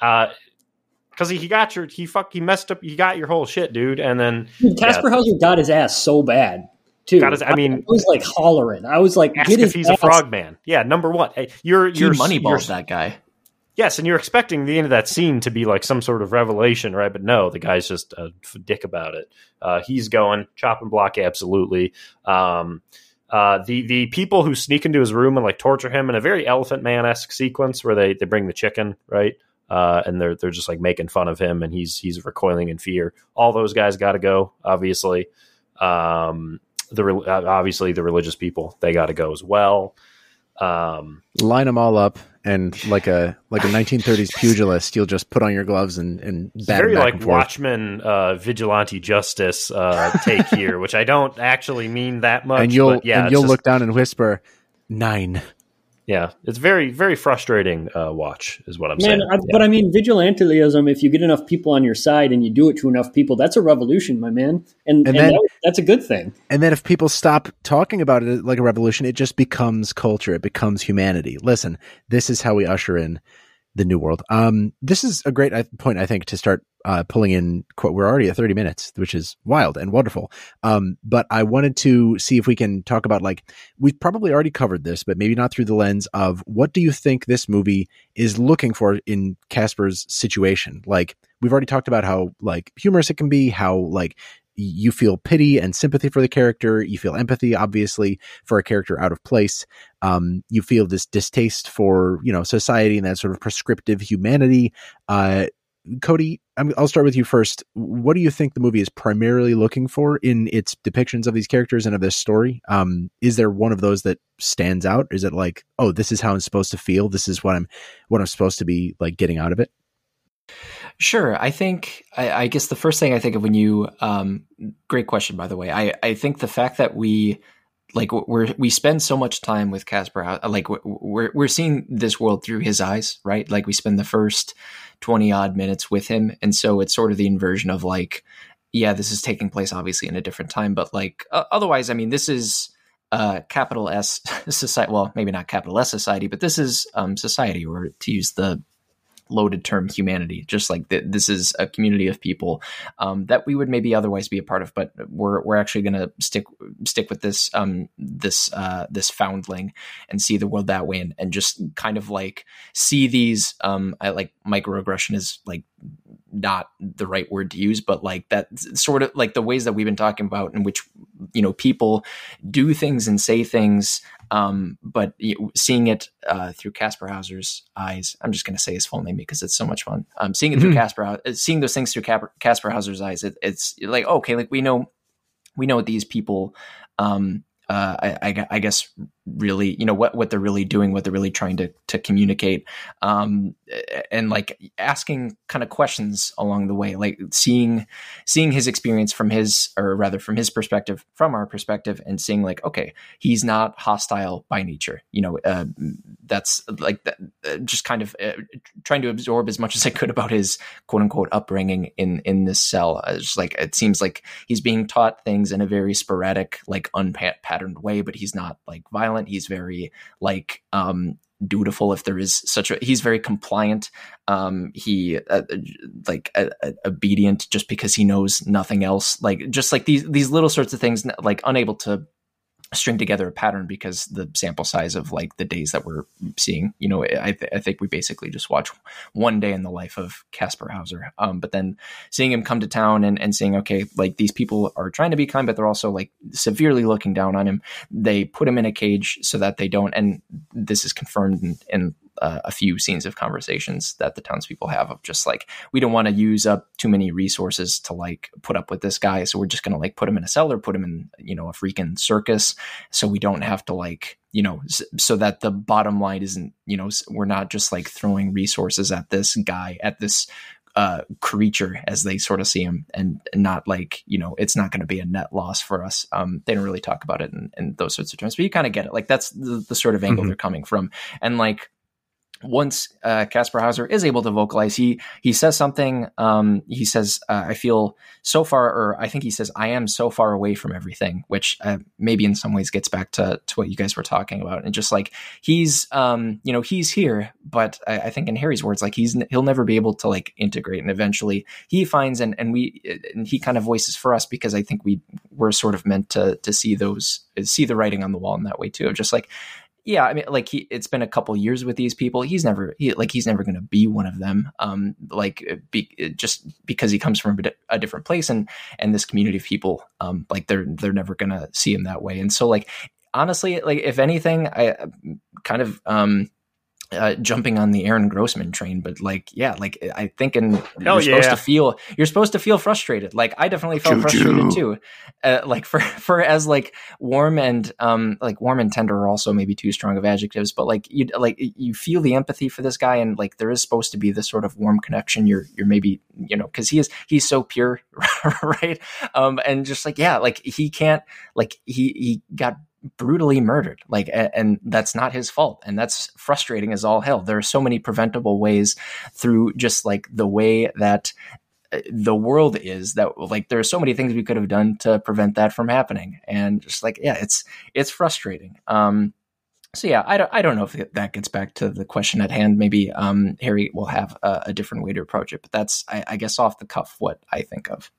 Uh, because he, he got your he fuck he messed up he got your whole shit, dude. And then Kaspar yeah. Hauser got his ass so bad too. His, I mean, I was like hollering. I was like, ask if he's ass. a frogman. Yeah, number one. Hey, you're you're moneyballs that guy. Yes, and you're expecting the end of that scene to be like some sort of revelation, right? But no, the guy's just a dick about it. Uh, he's going chop and block, absolutely. Um, uh, the the people who sneak into his room and like torture him in a very Elephant Man esque sequence where they they bring the chicken, right? Uh, and they're they're just like making fun of him, and he's he's recoiling in fear. All those guys got to go, obviously. Um, the uh, obviously the religious people they got to go as well. Um, Line them all up, and like a like a 1930s pugilist, you'll just put on your gloves and and very like Watchmen uh, vigilante justice uh, take here, which I don't actually mean that much. And you'll yeah, and you'll just, look down and whisper nine yeah, it's very very frustrating uh, watch is what I'm Man, saying. I, yeah. But I mean, vigilantism. If you get enough people on your side and you do it to enough people, that's a revolution, my man. And, and, and then, that, that's a good thing. And then if people stop talking about it like a revolution, it just becomes culture. It becomes humanity. Listen, this is how we usher in the new world. Um, this is a great point, I think, to start uh, pulling in. Quote, We're already at 30 minutes, which is wild and wonderful. Um, but I wanted to see if we can talk about like we've probably already covered this, but maybe not through the lens of what do you think this movie is looking for in Kaspar's situation. Like we've already talked about how like humorous it can be, how like you feel pity and sympathy for the character. You feel empathy, obviously, for a character out of place. Um, you feel this distaste for you know society and that sort of prescriptive humanity. Uh, Cody, i will start with you first. What do you think the movie is primarily looking for in its depictions of these characters and of this story? Um, is there one of those that stands out? Is it like, oh, this is how I'm supposed to feel. This is what I'm what I'm supposed to be like getting out of it? Sure. I think, I, I, guess the first thing I think of when you, um, great question, by the way. I, I think the fact that we, like, we're, we spend so much time with Kaspar, like, we're, we're seeing this world through his eyes, right? Like, we spend the first 20 odd minutes with him. And so it's sort of the inversion of, like, yeah, this is taking place obviously in a different time, but like, uh, otherwise, I mean, this is, uh, capital S society. Well, maybe not capital S society, but this is um, society, or to use the loaded term humanity just like th- this is a community of people um, that we would maybe otherwise be a part of but we're we're actually going to stick stick with this um, this uh, this foundling and see the world that way and, and just kind of like see these um, I like microaggression is like not the right word to use, but like that sort of like the ways that we've been talking about in which, you know, people do things and say things. Um, but seeing it uh, through Kaspar Hauser's eyes, I'm just going to say his full name because it's so much fun. Um, seeing it through mm-hmm. Kaspar, seeing those things through Kaspar Hauser's eyes, it, it's like, okay, like we know, we know what these people um, uh, I, I, I, guess really you know what what they're really doing what they're really trying to to communicate. Um and like asking kind of questions along the way like seeing seeing his experience from his or rather from his perspective from our perspective and seeing like okay he's not hostile by nature you know uh, that's like that, uh, just kind of uh, trying to absorb as much as I could about his quote unquote upbringing in in this cell. It's like it seems like he's being taught things in a very sporadic like unpatterned way but he's not like violent He's very like um, dutiful if there is such a he's very compliant. Um he uh, like uh, uh, obedient just because he knows nothing else. Like just like these these little sorts of things like unable to string together a pattern because the sample size of like the days that we're seeing you know i, th- I think we basically just watch one day in the life of kaspar hauser. Um, but then seeing him come to town and, and seeing okay like these people are trying to be kind but they're also like severely looking down on him they put him in a cage so that they don't and this is confirmed in, in uh, a few scenes of conversations that the townspeople have of just like we don't want to use up too many resources to like put up with this guy, so we're just gonna like put him in a cellar, put him in you know a freaking circus, so we don't have to like you know so that the bottom line isn't you know we're not just like throwing resources at this guy at this uh, creature as they sort of see him and, not like you know it's not going to be a net loss for us. Um, they don't really talk about it in, in those sorts of terms but you kind of get it. Like that's the, the sort of angle mm-hmm. they're coming from. And like once uh, Hauser is able to vocalize, he he says something. Um, he says, uh, "I feel so far," or I think he says, "I am so far away from everything," which uh, maybe in some ways gets back to to what you guys were talking about, and just like he's, um, you know, he's here, but I, I, think in Harry's words, like he's he'll never be able to like integrate, and eventually he finds, and and we, and he kind of voices for us because I think we we're sort of meant to to see those see the writing on the wall in that way too, just like yeah, I mean, like he, it's been a couple years with these people. He's never, he, like, he's never going to be one of them. Um, like, uh, be, uh, just because he comes from a, a, different place and and this community of people, um, like they're they're never going to see him that way. And so, like, honestly, like, if anything, I kind of um uh, jumping on the Aaron Grossman train, but like, yeah, like I think, and you're supposed to feel, you're supposed to feel frustrated. Like I definitely felt Choo-choo. frustrated too. Uh, like for for as like warm and um like warm and tender are also maybe too strong of adjectives, but like you like you feel the empathy for this guy, and like there is supposed to be this sort of warm connection. You're you're maybe you know because he is he's so pure, right? Um, and just like yeah, like he can't like he he got brutally murdered. Like and that's not his fault. And that's frustrating as all hell. There are so many preventable ways through just like the way that uh, the world is that like there are so many things we could have done to prevent that from happening. And just like yeah it's it's frustrating. Um so yeah i don't i don't know if that gets back to the question at hand. Maybe um harry will have a, a different way to approach it but that's I, I guess off the cuff what i think of.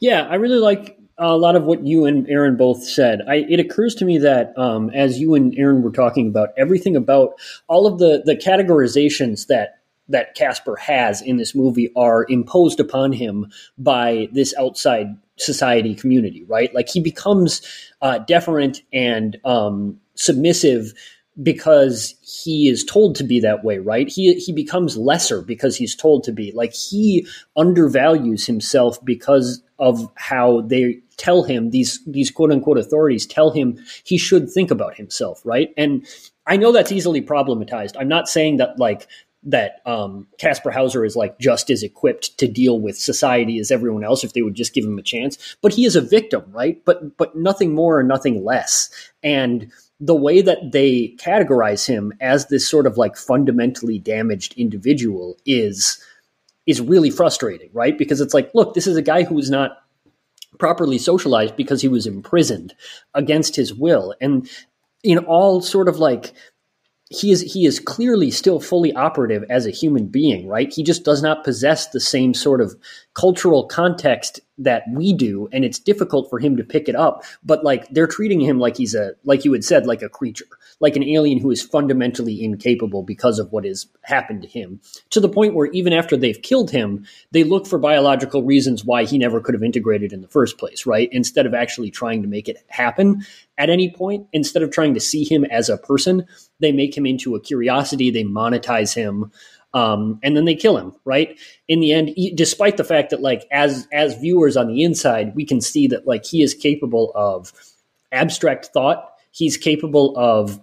Yeah i really like a lot of what you and Aaron both said. I, it occurs to me that um, as you and Aaron were talking about everything about all of the the categorizations that that Kaspar has in this movie are imposed upon him by this outside society community, right? Like he becomes uh, deferent and um, submissive because he is told to be that way, right? He he becomes lesser because he's told to be. Like he undervalues himself because of how they tell him these these quote unquote authorities tell him he should think about himself, right? And I know that's easily problematized. I'm not saying that like that um, Kaspar Hauser is like just as equipped to deal with society as everyone else if they would just give him a chance. But he is a victim, right? But but nothing more and nothing less. And the way that they categorize him as this sort of like fundamentally damaged individual is is really frustrating, right? Because it's like, look, this is a guy who was not properly socialized because he was imprisoned against his will. And in all sort of like he is he is clearly still fully operative as a human being, right? He just does not possess the same sort of cultural context that we do, and it's difficult for him to pick it up. But like they're treating him like he's a like you had said, like a creature, like an alien who is fundamentally incapable because of what has happened to him. To the point where even after they've killed him, they look for biological reasons why he never could have integrated in the first place, right? Instead of actually trying to make it happen at any point, instead of trying to see him as a person, they make him into a curiosity, they monetize him, um, and then they kill him. Right in the end, despite the fact that like as as viewers on the inside, we can see that like he is capable of abstract thought. He's capable of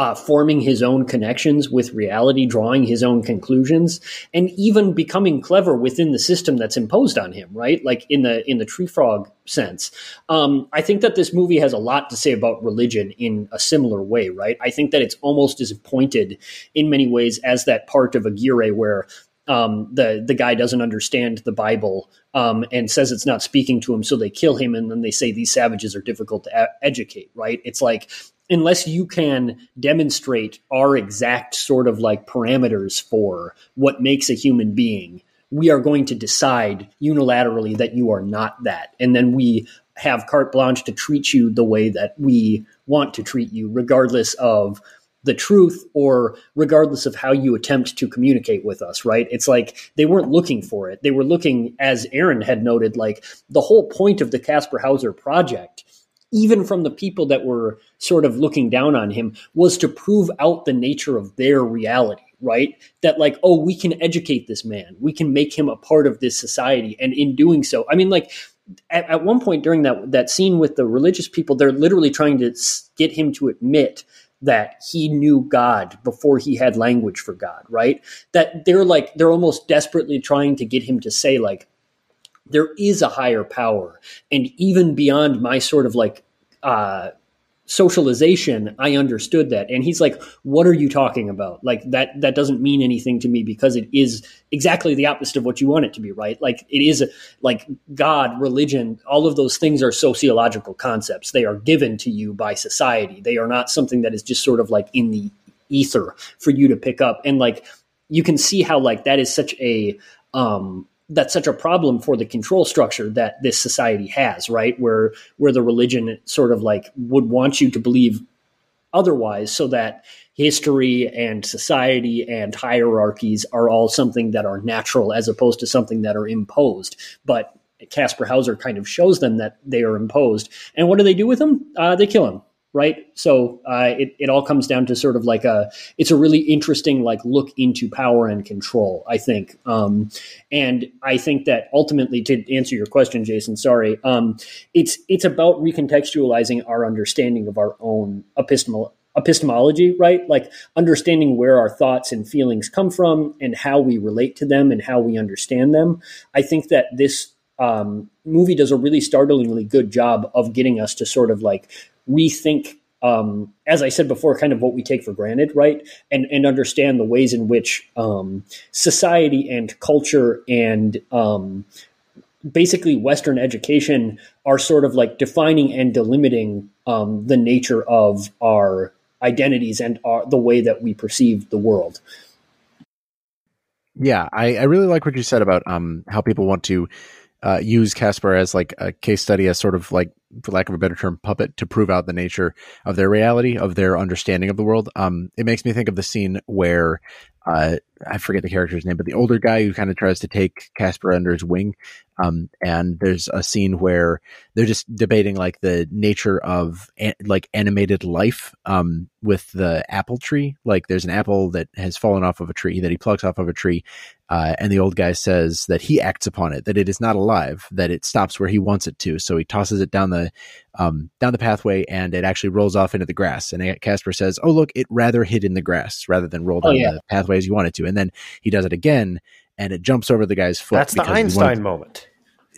uh, forming his own connections with reality, drawing his own conclusions, and even becoming clever within the system that's imposed on him. Right, like in the in the tree frog sense. Um, I think that this movie has a lot to say about religion in a similar way. Right, I think that it's almost as pointed in many ways as that part of Aguirre where um, the the guy doesn't understand the Bible um, and says it's not speaking to him, so they kill him, and then they say these savages are difficult to a- educate. Right? It's like unless you can demonstrate our exact sort of like parameters for what makes a human being, we are going to decide unilaterally that you are not that. And then we have carte blanche to treat you the way that we want to treat you, regardless of the truth or regardless of how you attempt to communicate with us, right? It's like they weren't looking for it. They were looking, as Aaron had noted, like the whole point of the Kaspar Hauser project even from the people that were sort of looking down on him, was to prove out the nature of their reality, right? That, like, oh, we can educate this man, we can make him a part of this society. And in doing so, I mean, like, at, at one point during that, that scene with the religious people, they're literally trying to get him to admit that he knew God before he had language for God, right? That they're like, they're almost desperately trying to get him to say, like, there is a higher power. And even beyond my sort of like uh, socialization, I understood that. And he's like, "What are you talking about? Like that that doesn't mean anything to me because it is exactly the opposite of what you want it to be, right? Like it is a, like God, religion, all of those things are sociological concepts. They are given to you by society. They are not something that is just sort of like in the ether for you to pick up. And like you can see how like that is such a um that's such a problem for the control structure that this society has, right? Where where the religion sort of like would want you to believe otherwise, so that history and society and hierarchies are all something that are natural as opposed to something that are imposed. But Kaspar Hauser kind of shows them that they are imposed. And what do they do with them? Uh, they kill him right? So uh, it it all comes down to sort of like a it's a really interesting like look into power and control. I think, um, and I think that ultimately to answer your question, Jason, sorry, um, it's it's about recontextualizing our understanding of our own epistemology epistemology, right? Like understanding where our thoughts and feelings come from and how we relate to them and how we understand them. I think that this um, movie does a really startlingly good job of getting us to sort of like rethink um, as I said before, kind of what we take for granted, right? And and understand the ways in which um, society and culture and um, basically Western education are sort of like defining and delimiting um, the nature of our identities and our, the way that we perceive the world. Yeah, I, I really like what you said about um, how people want to uh, use Kaspar as like a case study, as sort of like for lack of a better term, puppet to prove out the nature of their reality, of their understanding of the world. Um, it makes me think of the scene where uh, I forget the character's name, but the older guy who kind of tries to take Kaspar under his wing. Um, and there's a scene where they're just debating like the nature of an, like animated life um, with the apple tree. Like there's an apple that has fallen off of a tree that he plucks off of a tree, uh, and the old guy says that he acts upon it, that it is not alive, that it stops where he wants it to. So he tosses it down the um, down the pathway, and it actually rolls off into the grass. And Kaspar says, "Oh look, it rather hid in the grass rather than roll oh, down yeah. the pathway as you want it to." And then he does it again, and it jumps over the guy's foot. That's the Einstein moment.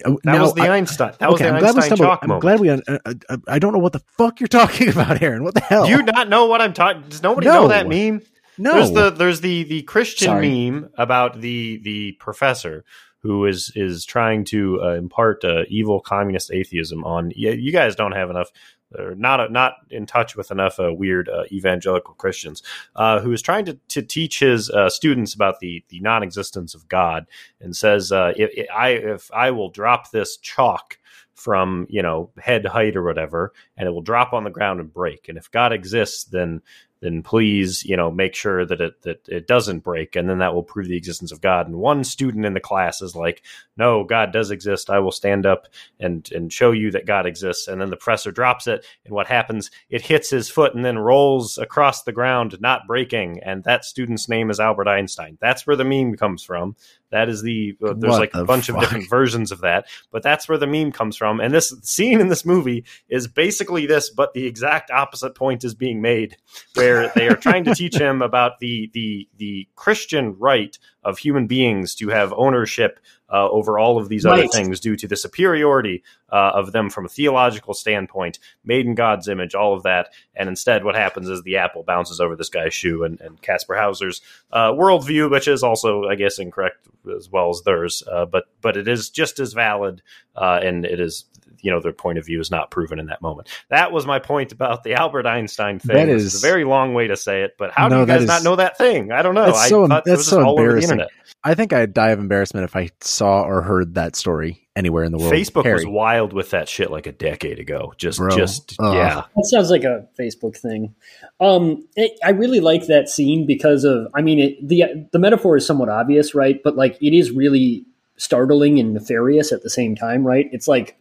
Oh, that now, was the I, Einstein. That okay, was the I'm Einstein glad chalk I'm glad we. Uh, uh, I don't know what the fuck you're talking about, Aaron. What the hell? Do you not know what I'm talking? Does nobody no. know that meme? No. There's the there's the the Christian Sorry. meme about the the professor who is is trying to uh, impart uh, evil communist atheism on. You, you guys don't have enough or not not in touch with enough uh, weird uh, evangelical Christians, uh, who is trying to, to teach his uh, students about the the non existence of God, and says, uh, if, if, I if I will drop this chalk from you know head height or whatever, and it will drop on the ground and break, and if God exists, then then please, you know, make sure that it that it doesn't break, and then that will prove the existence of God. And one student in the class is like, "No, God does exist. I will stand up and and show you that God exists." And then the presser drops it, and what happens? It hits his foot and then rolls across the ground, not breaking. And that student's name is Albert Einstein. That's where the meme comes from. That is the uh, there's What like a bunch fuck? of different versions of that, but that's where the meme comes from. And this scene in this movie is basically this, but the exact opposite point is being made, where they are trying to teach him about the the the Christian right of human beings to have ownership uh, over all of these other things due to the superiority uh, of them from a theological standpoint, made in God's image, all of that. And instead, what happens is the apple bounces over this guy's shoe, and, and Kaspar Hauser's uh, worldview, which is also, I guess, incorrect as well as theirs, uh, but but it is just as valid, uh, and it is. You know, their point of view is not proven in that moment. That was my point about the Albert Einstein thing. That is- a very long way to say it, but how do you guys is- not know that thing? I don't know. That's I so- that's so just all over the embarrassing. Internet. I think I'd die of embarrassment if I saw or heard that story anywhere in the world. Facebook was wild with that shit like a decade ago. Just, Bro. just Ugh. yeah. That sounds like a Facebook thing. Um, it, I really like that scene because of, I mean, it, the the metaphor is somewhat obvious, right? But like, it is really startling and nefarious at the same time, right? It's like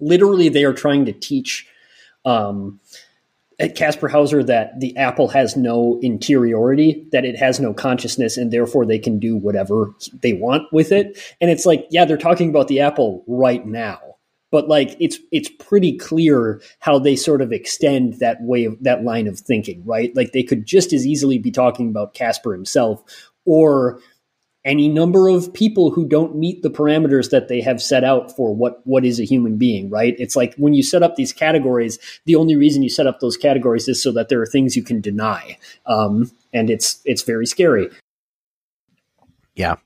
literally they are trying to teach um, at Kaspar Hauser that the apple has no interiority, that it has no consciousness, and therefore they can do whatever they want with it. And it's like, yeah, they're talking about the apple right now, but like it's it's pretty clear how they sort of extend that way of that line of thinking, right? Like they could just as easily be talking about Kaspar himself or any number of people who don't meet the parameters that they have set out for what what is a human being right it's like when you set up these categories the only reason you set up those categories is so that there are things you can deny um, and it's it's very scary Yeah.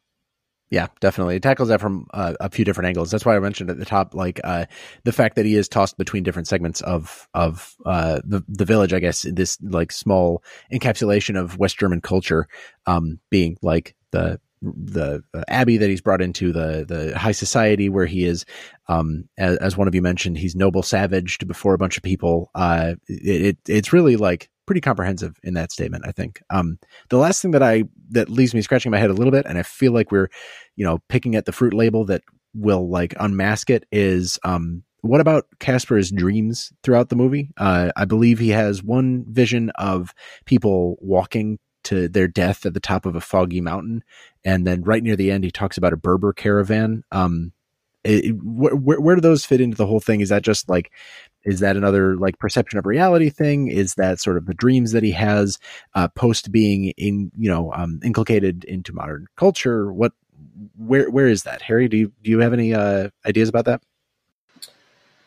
Yeah, definitely. It tackles that from uh, a few different angles. That's why I mentioned at the top, like uh, the fact that he is tossed between different segments of of uh, the the village. I guess this like small encapsulation of West German culture, um, being like the the uh, abbey that he's brought into the the high society where he is um as, as one of you mentioned he's noble savaged before a bunch of people uh it, it it's really like pretty comprehensive in that statement i think um the last thing that i that leaves me scratching my head a little bit and i feel like we're you know picking at the fruit label that will like unmask it is um what about Kaspar's dreams throughout the movie? Uh, I believe he has one vision of people walking to their death at the top of a foggy mountain, and then right near the end, he talks about a Berber caravan. Um, it, wh- where, where do those fit into the whole thing? Is that just like, is that another like perception of reality thing? Is that sort of the dreams that he has uh, post being in, you know, um, inculcated into modern culture? What, where, where is that? Harry, do you do you have any uh, ideas about that?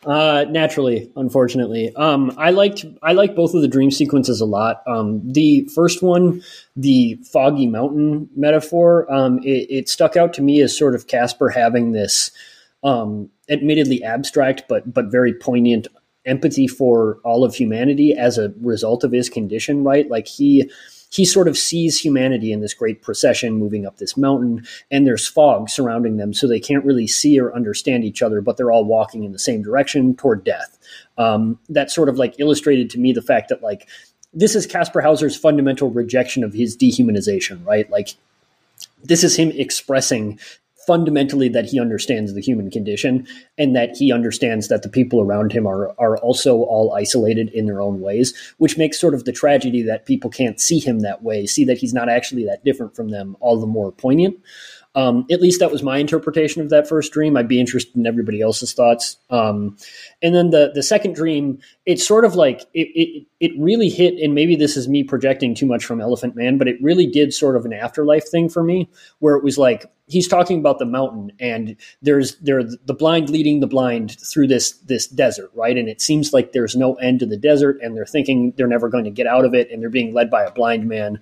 Uh, naturally, unfortunately, um, I liked I like both of the dream sequences a lot. Um, the first one, the foggy mountain metaphor, um, it, it stuck out to me as sort of Kaspar having this, um, admittedly abstract but but very poignant empathy for all of humanity as a result of his condition. Right, like he he sort of sees humanity in this great procession moving up this mountain, and there's fog surrounding them, so they can't really see or understand each other, but they're all walking in the same direction toward death. Um, that sort of like illustrated to me the fact that like this is Kaspar Hauser's fundamental rejection of his dehumanization, right? Like this is him expressing fundamentally that he understands the human condition and that he understands that the people around him are are also all isolated in their own ways which makes sort of the tragedy that people can't see him that way see that he's not actually that different from them all the more poignant um, at least that was my interpretation of that first dream. I'd be interested in everybody else's thoughts. Um, and then the the second dream, it's sort of like it, it it really hit, and maybe this is me projecting too much from Elephant Man, but it really did sort of an afterlife thing for me, where it was like he's talking about the mountain, and there's there the blind leading the blind through this this desert, right? And it seems like there's no end to the desert, and they're thinking they're never going to get out of it, and they're being led by a blind man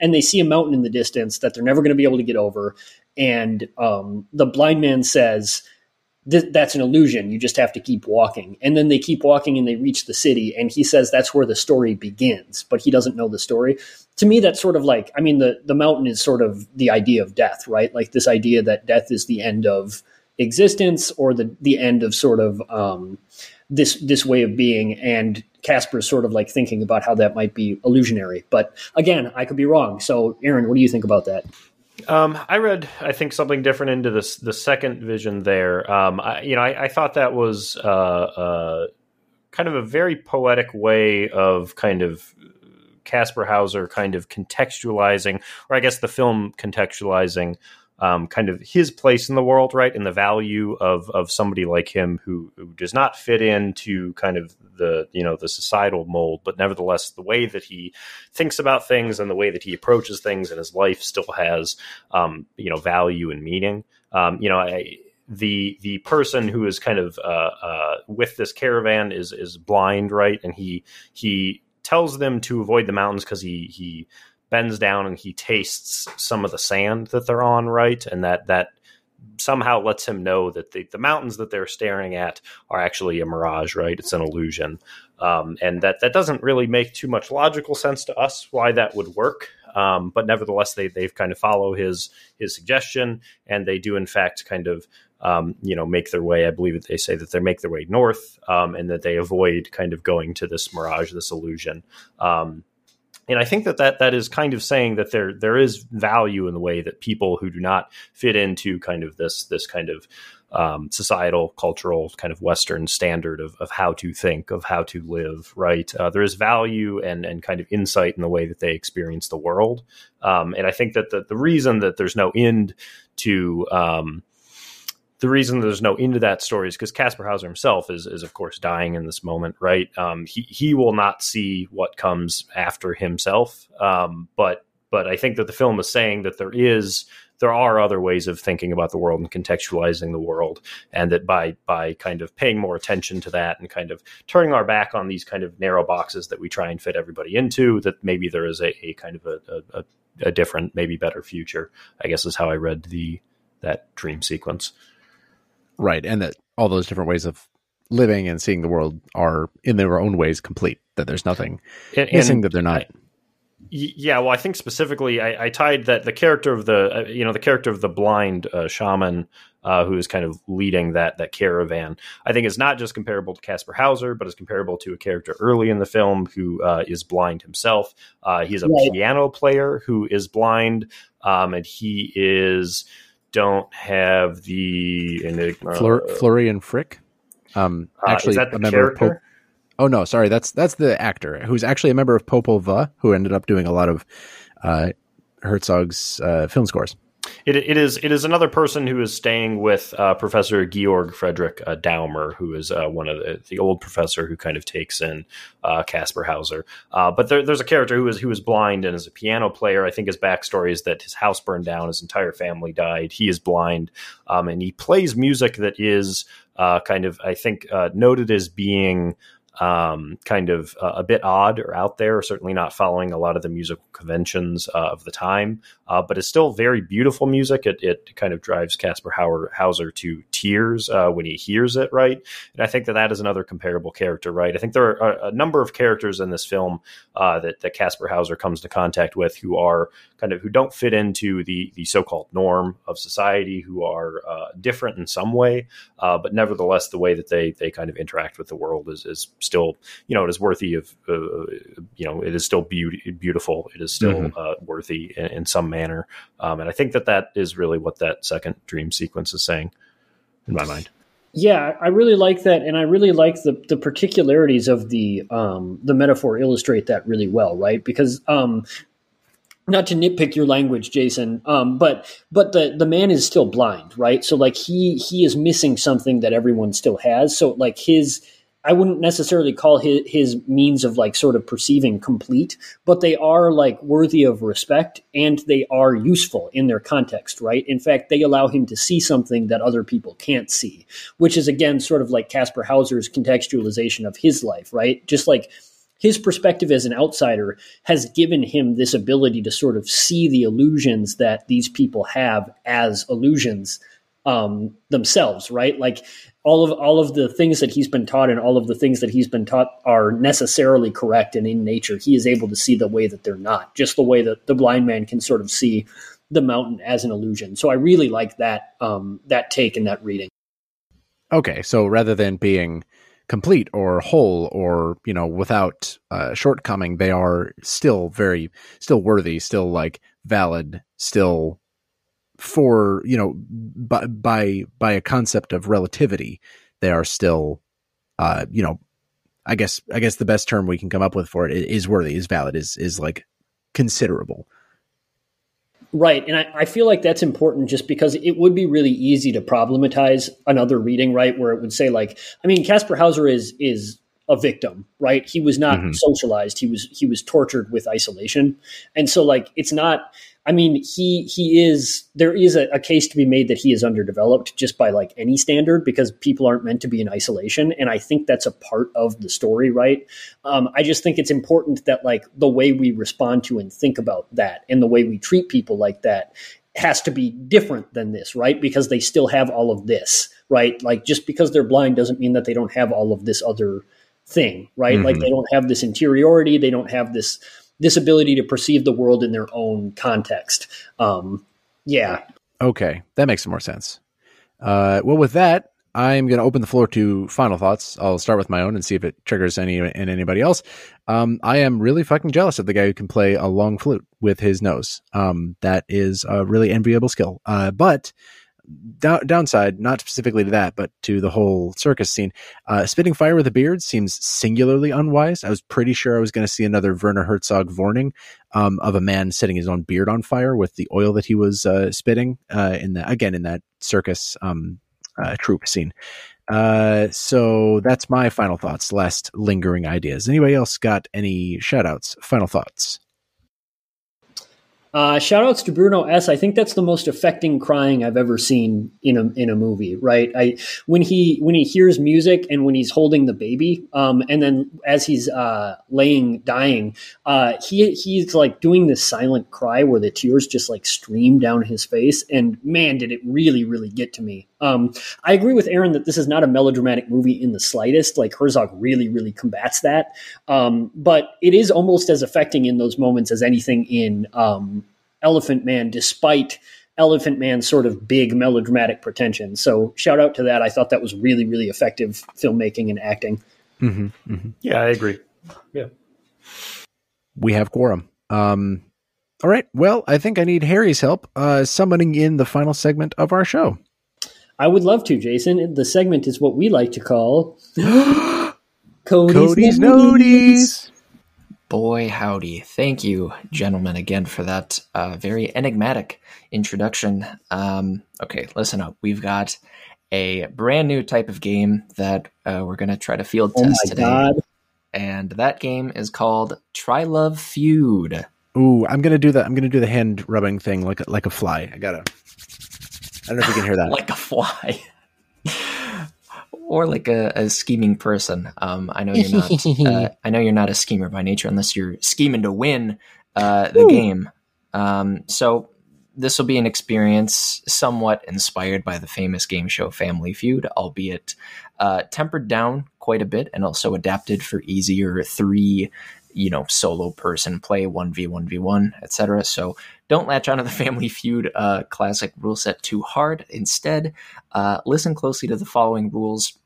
and they see a mountain in the distance that they're never going to be able to get over. And um, the blind man says, That's an illusion. You just have to keep walking. And then they keep walking and they reach the city. And he says that's where the story begins, but he doesn't know the story. To me, that's sort of like, I mean, the, the mountain is sort of the idea of death, right? Like this idea that death is the end of existence or the, the end of sort of um, this this way of being, and Kaspar's sort of like thinking about how that might be illusionary. But again, I could be wrong. So, Aaron, what do you think about that? Um, I read, I think, something different into this the second vision there. Um, I, you know, I, I, thought that was uh, uh, kind of a very poetic way of kind of Kaspar Hauser kind of contextualizing, or I guess the film contextualizing um, kind of his place in the world, right, and the value of of somebody like him who, who does not fit into kind of the you know the societal mold, but nevertheless the way that he thinks about things and the way that he approaches things in his life still has um, you know value and meaning. Um, you know, I, the the person who is kind of uh, uh, with this caravan is is blind, right, and he he tells them to avoid the mountains because he he bends down and he tastes some of the sand that they're on, right? And that that somehow lets him know that the, the mountains that they're staring at are actually a mirage, right? It's an illusion. Um, and that, that doesn't really make too much logical sense to us why that would work. Um, but nevertheless, they, they've kind of follow his, his suggestion and they do in fact kind of, um, you know, make their way. I believe that they say that they make their way north um, and that they avoid kind of going to this mirage, this illusion. Um, and I think that, that that is kind of saying that there there is value in the way that people who do not fit into kind of this this kind of um, societal, cultural, kind of Western standard of, of how to think, of how to live, right? Uh, there is value and, and kind of insight in the way that they experience the world. Um, and I think that the, the reason that there's no end to um, the reason there's no into that story is because Kaspar Hauser himself is, is of course dying in this moment, right? Um, he he will not see what comes after himself, um, but but I think that the film is saying that there is there are other ways of thinking about the world and contextualizing the world, and that by by kind of paying more attention to that and kind of turning our back on these kind of narrow boxes that we try and fit everybody into, that maybe there is a, a kind of a, a, a different, maybe better future. I guess is how I read the that dream sequence. Right. And that all those different ways of living and seeing the world are in their own ways complete, that there's nothing and, missing that they're not. I, yeah, well, I think specifically, I, I, tied that the character of the, uh, you know, the character of the blind uh, shaman uh, who is kind of leading that that caravan. I think is not just comparable to Kaspar Hauser, but is comparable to a character early in the film who uh, is blind himself. Uh, he's a right. piano player who is blind, um, and he is don't have the enigma. Fleur, Florian Fricke. Um, uh, actually, uh, a member character? of Pope. Oh no, sorry, that's that's the actor who's actually a member of Popol Vuh, who ended up doing a lot of uh, Herzog's uh, film scores. It, it is it is another person who is staying with uh, Professor Georg Frederick uh, Daumer, who is uh, one of the, the old professor who kind of takes in uh, Kaspar Hauser. Uh, but there, there's a character who is who is blind and is a piano player. I think his backstory is that his house burned down, his entire family died. He is blind, um, and he plays music that is uh, kind of I think noted as being um, kind of uh, a bit odd or out there, certainly not following a lot of the musical conventions uh, of the time, uh, but it's still very beautiful music. It, it kind of drives Kaspar Hauser to tears uh, when he hears it, right? And I think that that is another comparable character, right? I think there are a, number of characters in this film uh, that, that Kaspar Hauser comes to contact with who are kind of who don't fit into the the so-called norm of society, who are uh, different in some way, but nevertheless, the way that they they kind of interact with the world is is still, you know, it is worthy of, uh, you know, it is still beauty, beautiful. It is still mm-hmm. uh, worthy in, in, some manner. Um, and I think that that is really what that second dream sequence is saying in my mind. Yeah, I really like that, and I really like the the particularities of the um, the metaphor illustrate that really well, right? Because um, not to nitpick your language, Jason, um, but but the the man is still blind, right? So like he he is missing something that everyone still has. So like his I wouldn't necessarily call his, his means of like sort of perceiving complete, but they are like worthy of respect and they are useful in their context, right? In fact, they allow him to see something that other people can't see, which is again sort of like Kaspar Hauser's contextualization of his life, right? Just like his perspective as an outsider has given him this ability to sort of see the illusions that these people have as illusions um, themselves, right? Like all of all of the things that he's been taught and all of the things that he's been taught are necessarily correct and in nature. He is able to see the way that they're not just the way that the blind man can sort of see the mountain as an illusion. So i really like that um, that take in that reading. Okay so rather than being complete or whole or you know without uh, shortcoming they are still very still worthy still like valid still for you know by by by a concept of relativity they are still uh you know i guess i guess the best term we can come up with for it is worthy is valid is is like considerable Right. And I, I, feel like that's important just because it would be really easy to problematize another reading, right? Where it would say like, I mean, kaspar Hauser is, is a victim, right? He was not mm-hmm. socialized. He was, he was tortured with isolation. And so like, it's not, I mean, he he is there is a, a, case to be made that he is underdeveloped just by like any standard because people aren't meant to be in isolation, and I think that's a part of the story, right? Um, I just think it's important that like the way we respond to and think about that, and the way we treat people like that has to be different than this, right? Because they still have all of this, right? Like just because they're blind doesn't mean that they don't have all of this other thing, right? Mm-hmm. Like they don't have this interiority, they don't have this this ability to perceive the world in their own context. Um, yeah. Okay, that makes more sense. Uh, well, with that, I'm going to open the floor to final thoughts. I'll start with my own and see if it triggers any in anybody else. Um, I am really fucking jealous of the guy who can play a long flute with his nose. Um, that is a really enviable skill. Uh, but downside, not specifically to that, but to the whole circus scene. Uh, spitting fire with a beard seems singularly unwise. I was pretty sure I was going to see another Werner Herzog warning um, of a man setting his own beard on fire with the oil that he was uh, spitting uh, in the again in that circus um, uh, troupe scene. Uh, so that's my final thoughts. Last lingering ideas. Anybody else got any shout outs? Final thoughts? Uh, shout outs to Bruno S. I think that's the most affecting crying I've ever seen in a in a movie. Right, I when he when he hears music and when he's holding the baby, um, and then as he's uh, laying dying, uh, he he's like doing this silent cry where the tears just like stream down his face, and man, did it really really get to me. Um, I agree with Aaron that this is not a melodramatic movie in the slightest. Like Herzog really really combats that, um, but it is almost as affecting in those moments as anything in. Um, Elephant Man, despite Elephant Man's sort of big melodramatic pretension. So shout out to that. I thought that was really, really effective filmmaking and acting. Mm-hmm, mm-hmm. Yeah, I agree. Yeah. We have quorum. Um, all right. Well, I think I need Harry's help uh, summoning in the final segment of our show. I would love to, Jason. The segment is what we like to call Cody's, Cody's Noteys. Boy, howdy. Thank you, gentlemen, again for that uh, very enigmatic introduction. Um, okay, listen up. We've got a brand new type of game that uh, we're going to try to field oh test today. God. And that game is called Trylove Feud. Ooh, I'm gonna do that. I'm gonna do the hand rubbing thing like like a fly. I gotta. I don't know if you can hear that. like a fly or like a, a scheming person. Um, I know you're not. uh, I know you're not a schemer by nature, unless you're scheming to win uh, the Ooh. game. Um, so this will be an experience somewhat inspired by the famous game show Family Feud, albeit uh, tempered down quite a bit and also adapted for easier three, you know, solo person play, one v one v one, etc. So don't latch onto the Family Feud uh, classic rule set too hard. Instead, uh, listen closely to the following rules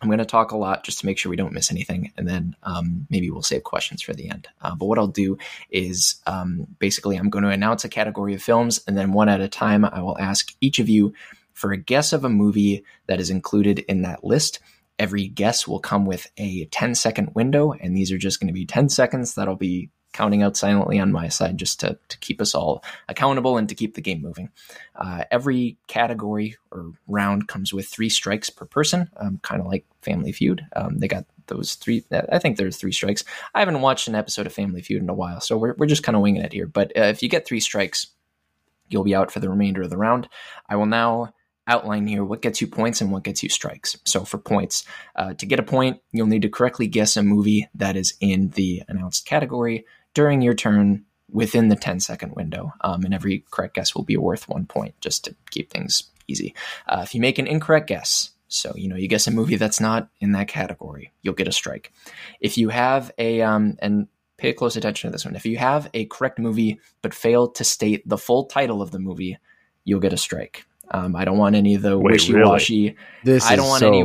I'm going to talk a lot just to make sure we don't miss anything, and then um, maybe we'll save questions for the end. Uh, but what I'll do is um, basically I'm going to announce a category of films, and then one at a time, I will ask each of you for a guess of a movie that is included in that list. Every guess will come with a 10 second window, and these are just going to be 10 seconds that'll be counting out silently on my side just to, to keep us all accountable and to keep the game moving. Uh, every category or round comes with three strikes per person, um, kind of like Family Feud. Um, they got those three. I think there's three strikes. I haven't watched an episode of Family Feud in a while, so we're, we're just kind of winging it here. But uh, if you get three strikes, you'll be out for the remainder of the round. I will now outline here what gets you points and what gets you strikes. So for points, uh, to get a point, you'll need to correctly guess a movie that is in the announced category during your turn within the 10 second window. Um, and every correct guess will be worth one point just to keep things easy. Uh, if you make an incorrect guess, so you know you guess a movie that's not in that category, you'll get a strike. If you have a um, and pay close attention to this one. If you have a correct movie but fail to state the full title of the movie, you'll get a strike. Um, I don't want any of the wishy washy. This I don't want so, any.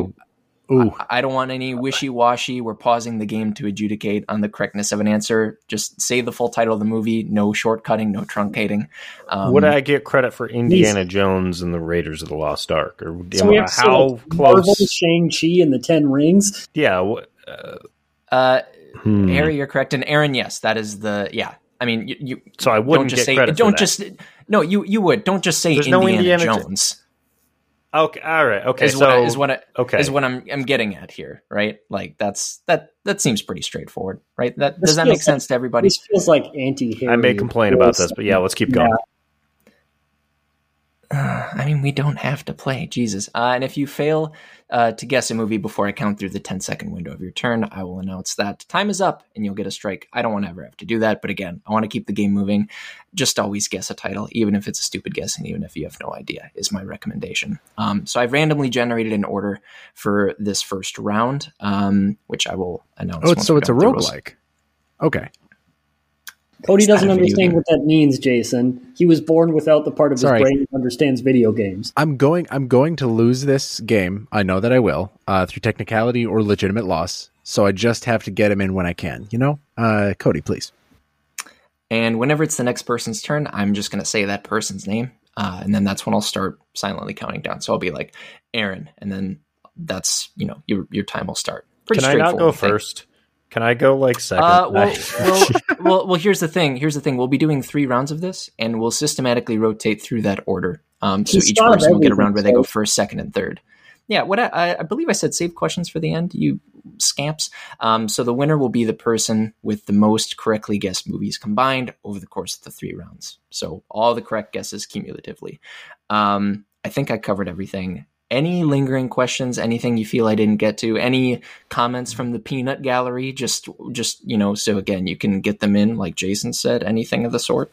Ooh. I, I don't want any wishy washy. We're pausing the game to adjudicate on the correctness of an answer. Just say the full title of the movie. No shortcutting. No truncating. Um, Would I get credit for Indiana Jones and the Raiders of the Lost Ark? Or So we have how so Marvel, close? Shang Chi, and the Ten Rings. Yeah. wh- Uh, hmm. Harry, you're correct, and Aaron, yes, that is the yeah. I mean, you, you So I don't wouldn't just get say don't for that. just no. You you would don't just say There's no Indiana, Indiana Jo- Jones. Okay. All right. Okay. is so what I, is what I, okay. is what I'm I'm getting at here, right? Like that's that that seems pretty straightforward, right? That This does that make sense to everybody? This feels like anti-Harry. I may complain about this, but yeah, let's keep going. I mean, we don't have to play, Jesus. Uh, and if you fail uh, to guess a movie before I count through the 10 second window of your turn, I will announce that time is up and you'll get a strike. I don't want to ever have to do that, but again, I want to keep the game moving. Just always guess a title, even if it's a stupid guess and even if you have no idea, is my recommendation. Um, so I've randomly generated an order for this first round, um, which I will announce. Oh, so it's a roguelike. Okay. Cody doesn't understand game. what that means, Jason. He was born without the part of his brain that understands video games. I'm going I'm going to lose this game. I know that I will, uh, through technicality or legitimate loss. So I just have to get him in when I can, you know? Uh, Cody, please. And whenever it's the next person's turn, I'm just going to say that person's name. Uh, and then that's when I'll start silently counting down. So I'll be like, Aaron. And then that's, you know, your, your time will start. Pretty Can I not go straightforward thing. first? Can I go like second? Uh, well, well, well, well, here's the thing. Here's the thing. We'll be doing three rounds of this, and we'll systematically rotate through that order. Um, so each person will get a round where they go first, second, and third. Yeah, what I, I- I believe I said save questions for the end. You scamps. Um, so the winner will be the person with the most correctly guessed movies combined over the course of the three rounds. So all the correct guesses cumulatively. Um, I think I covered everything. Any lingering questions? Anything you feel I didn't get to? Any comments from the peanut gallery? Just, just you know, so again, you can get them in, like Jason said. Anything of the sort.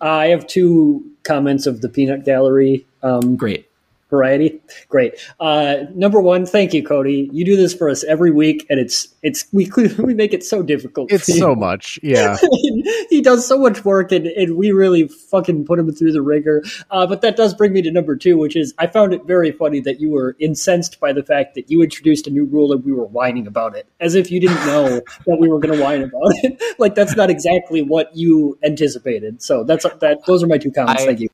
Uh, I have two comments of the peanut gallery um, Great. Variety. Great. Uh, number one, thank you, Cody. You do this for us every week, and it's it's we we make it so difficult. It's so much. Yeah. he does so much work, and, and we really fucking put him through the ringer. Uh, but that does bring me to number two, which is I found it very funny that you were incensed by the fact that you introduced a new rule and we were whining about it, as if you didn't know that we were going to whine about it. like that's not exactly what you anticipated. So that's that. Those are my two comments. I- Thank you.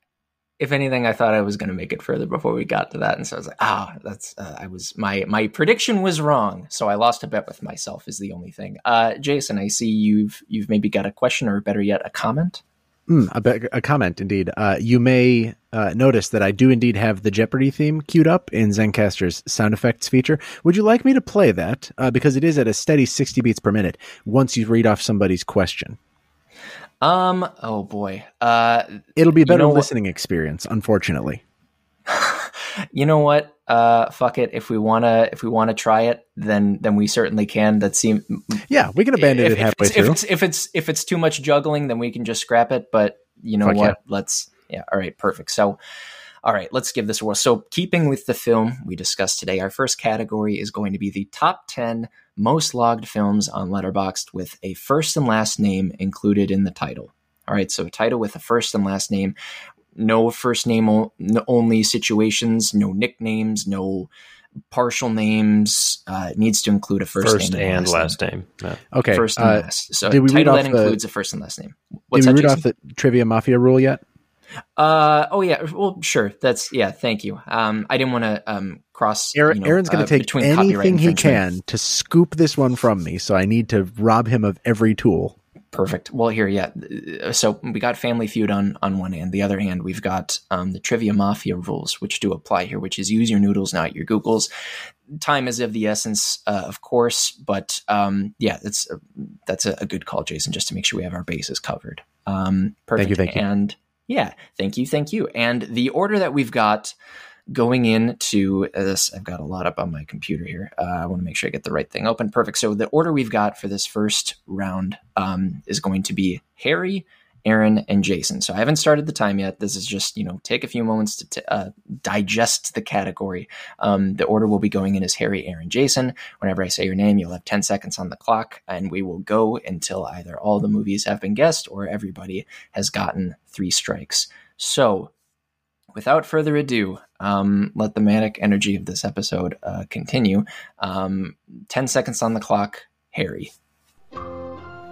If anything, I thought I was going to make it further before we got to that, and so I was like, ah, that's uh, I was my my prediction was wrong, so I lost a bet with myself. Is the only thing. Uh, Jason, I see you've you've maybe got a question or better yet, a comment. Mm, a, be- a comment, indeed. Uh, you may uh, notice that I do indeed have the Jeopardy theme queued up in Zencastr's sound effects feature. Would you like me to play that? Uh, because it is at a steady 60 beats per minute once you read off somebody's question. Um. Oh boy. Uh. It'll be a better know what- listening experience, unfortunately. You know what? Uh. Fuck it. If we wanna, if we wanna try it, then then we certainly can. That seem. Yeah, we can abandon if, it halfway if, through. If it's, if it's if it's too much juggling, then we can just scrap it. But you know Fuck what? yeah. Let's yeah. All right, perfect. So, all right, let's give this a whirl. So, keeping with the film we discussed today, our first category is going to be the top ten most logged films on Letterboxd with a first and last name included in the title. All right, so a title with a first and last name. No first name only situations, no nicknames, no partial names. Uh, it needs to include a first, first name and name last name. Yeah. okay. first and uh, last. So did we read title off that the- includes a first and last name. did What's we that, read off the Trivia Mafia rule yet? Uh oh yeah. Well, sure. That's yeah. Thank you. Um, I didn't want to um cross. Aaron, you know, Aaron's going uh, to take between anything he can to scoop this one from me, so I need to rob him of every tool. Perfect. Well, here, yeah. Uh, So we got Family Feud on on one hand. The other hand, we've got um, the Trivia Mafia rules, which do apply here, which is use your noodles, not your Googles. Time is of the essence, uh, of course, but um, yeah, that's a, that's a, a good call, Jason. Just to make sure we have our bases covered. Um, perfect. you, thank you. And yeah, thank you, thank you. And the order that we've got going into this, I've got a lot up on my computer here. Uh, I want to make sure I get the right thing open. Perfect. So the order we've got for this first round um, is going to be Harry, Aaron, and Jason. So I haven't started the time yet. This is just you know take a few moments to t- uh, digest the category. Um, the order will be going in as Harry, Aaron, Jason. Whenever I say your name, you'll have ten seconds on the clock, and we will go until either all the movies have been guessed or everybody has gotten three strikes. So without further ado, um, let the manic energy of this episode uh, continue. Um, 10 seconds on the clock. Harry.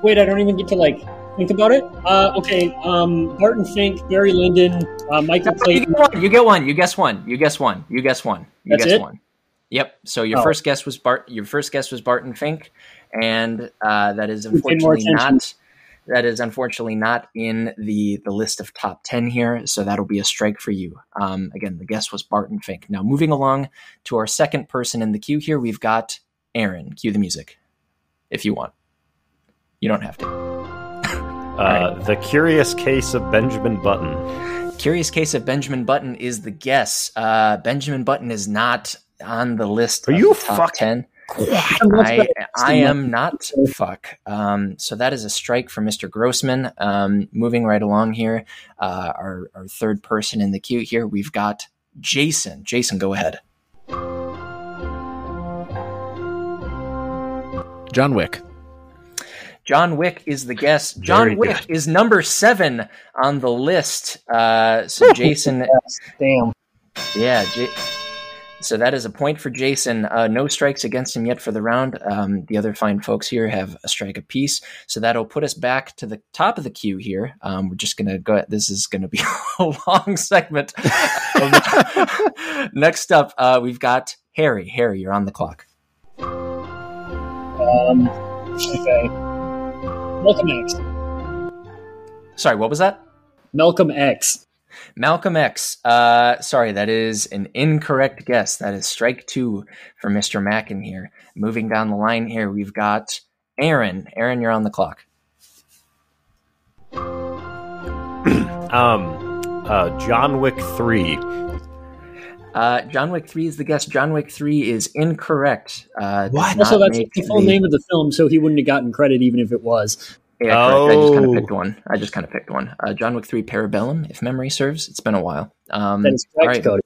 Wait, I don't even get to like think about it. Uh, okay, um, Barton Fink, Barry Lyndon, uh, Michael You Clayton. get one. You get one. You guess one. You guess one. You guess one. You That's guess it? one. Yep. So your Oh. first guess was Bart. Your first guess was Barton Fink, and uh, that is unfortunately not. That is unfortunately not in the the list of top ten here. So that'll be a strike for you. Um, again, the guess was Barton Fink. Now moving along to our second person in the queue here, we've got Aaron. Cue the music, if you want. You don't have to. Uh, The Curious Case of Benjamin Button. Curious Case of Benjamin Button is the guess. Uh, Benjamin Button is not on the list. Are of you the top fuck- ten? I. I am not fuck. Um, so that is a strike for Mr. Grossman. Um, moving right along here, uh, our, our third person in the queue here, we've got Jason. Jason, go ahead. John Wick. John Wick is the guest. John Very Wick is number seven on the list. Uh, so Jason, Damn. Yeah, J- so that is a point for Jason. Uh, no strikes against him yet for the round. Um, the other fine folks here have a strike apiece, so that'll put us back to the top of the queue here. Um, we're just gonna go. This is gonna be a long segment. Next up, uh, we've got Harry. Harry, you're on the clock. Um, okay. Malcolm X. Sorry, what was that? Malcolm X. Malcolm X. Uh, sorry, that is an incorrect guess. That is strike two for Mr. Mackin here. Moving down the line here, we've got Aaron. Aaron, you're on the clock. Um, uh, John Wick 3. Uh, John Wick 3 is the guess. John Wick 3 is incorrect. Uh, What? Also, that's the full name of the film, so he wouldn't have gotten credit even if it was. Yeah, correct. I just kind Oh. of picked one. I just kind of picked one. Uh, John Wick 3 Parabellum, if memory serves. It's been a while. Um, That is correct, right. Cody.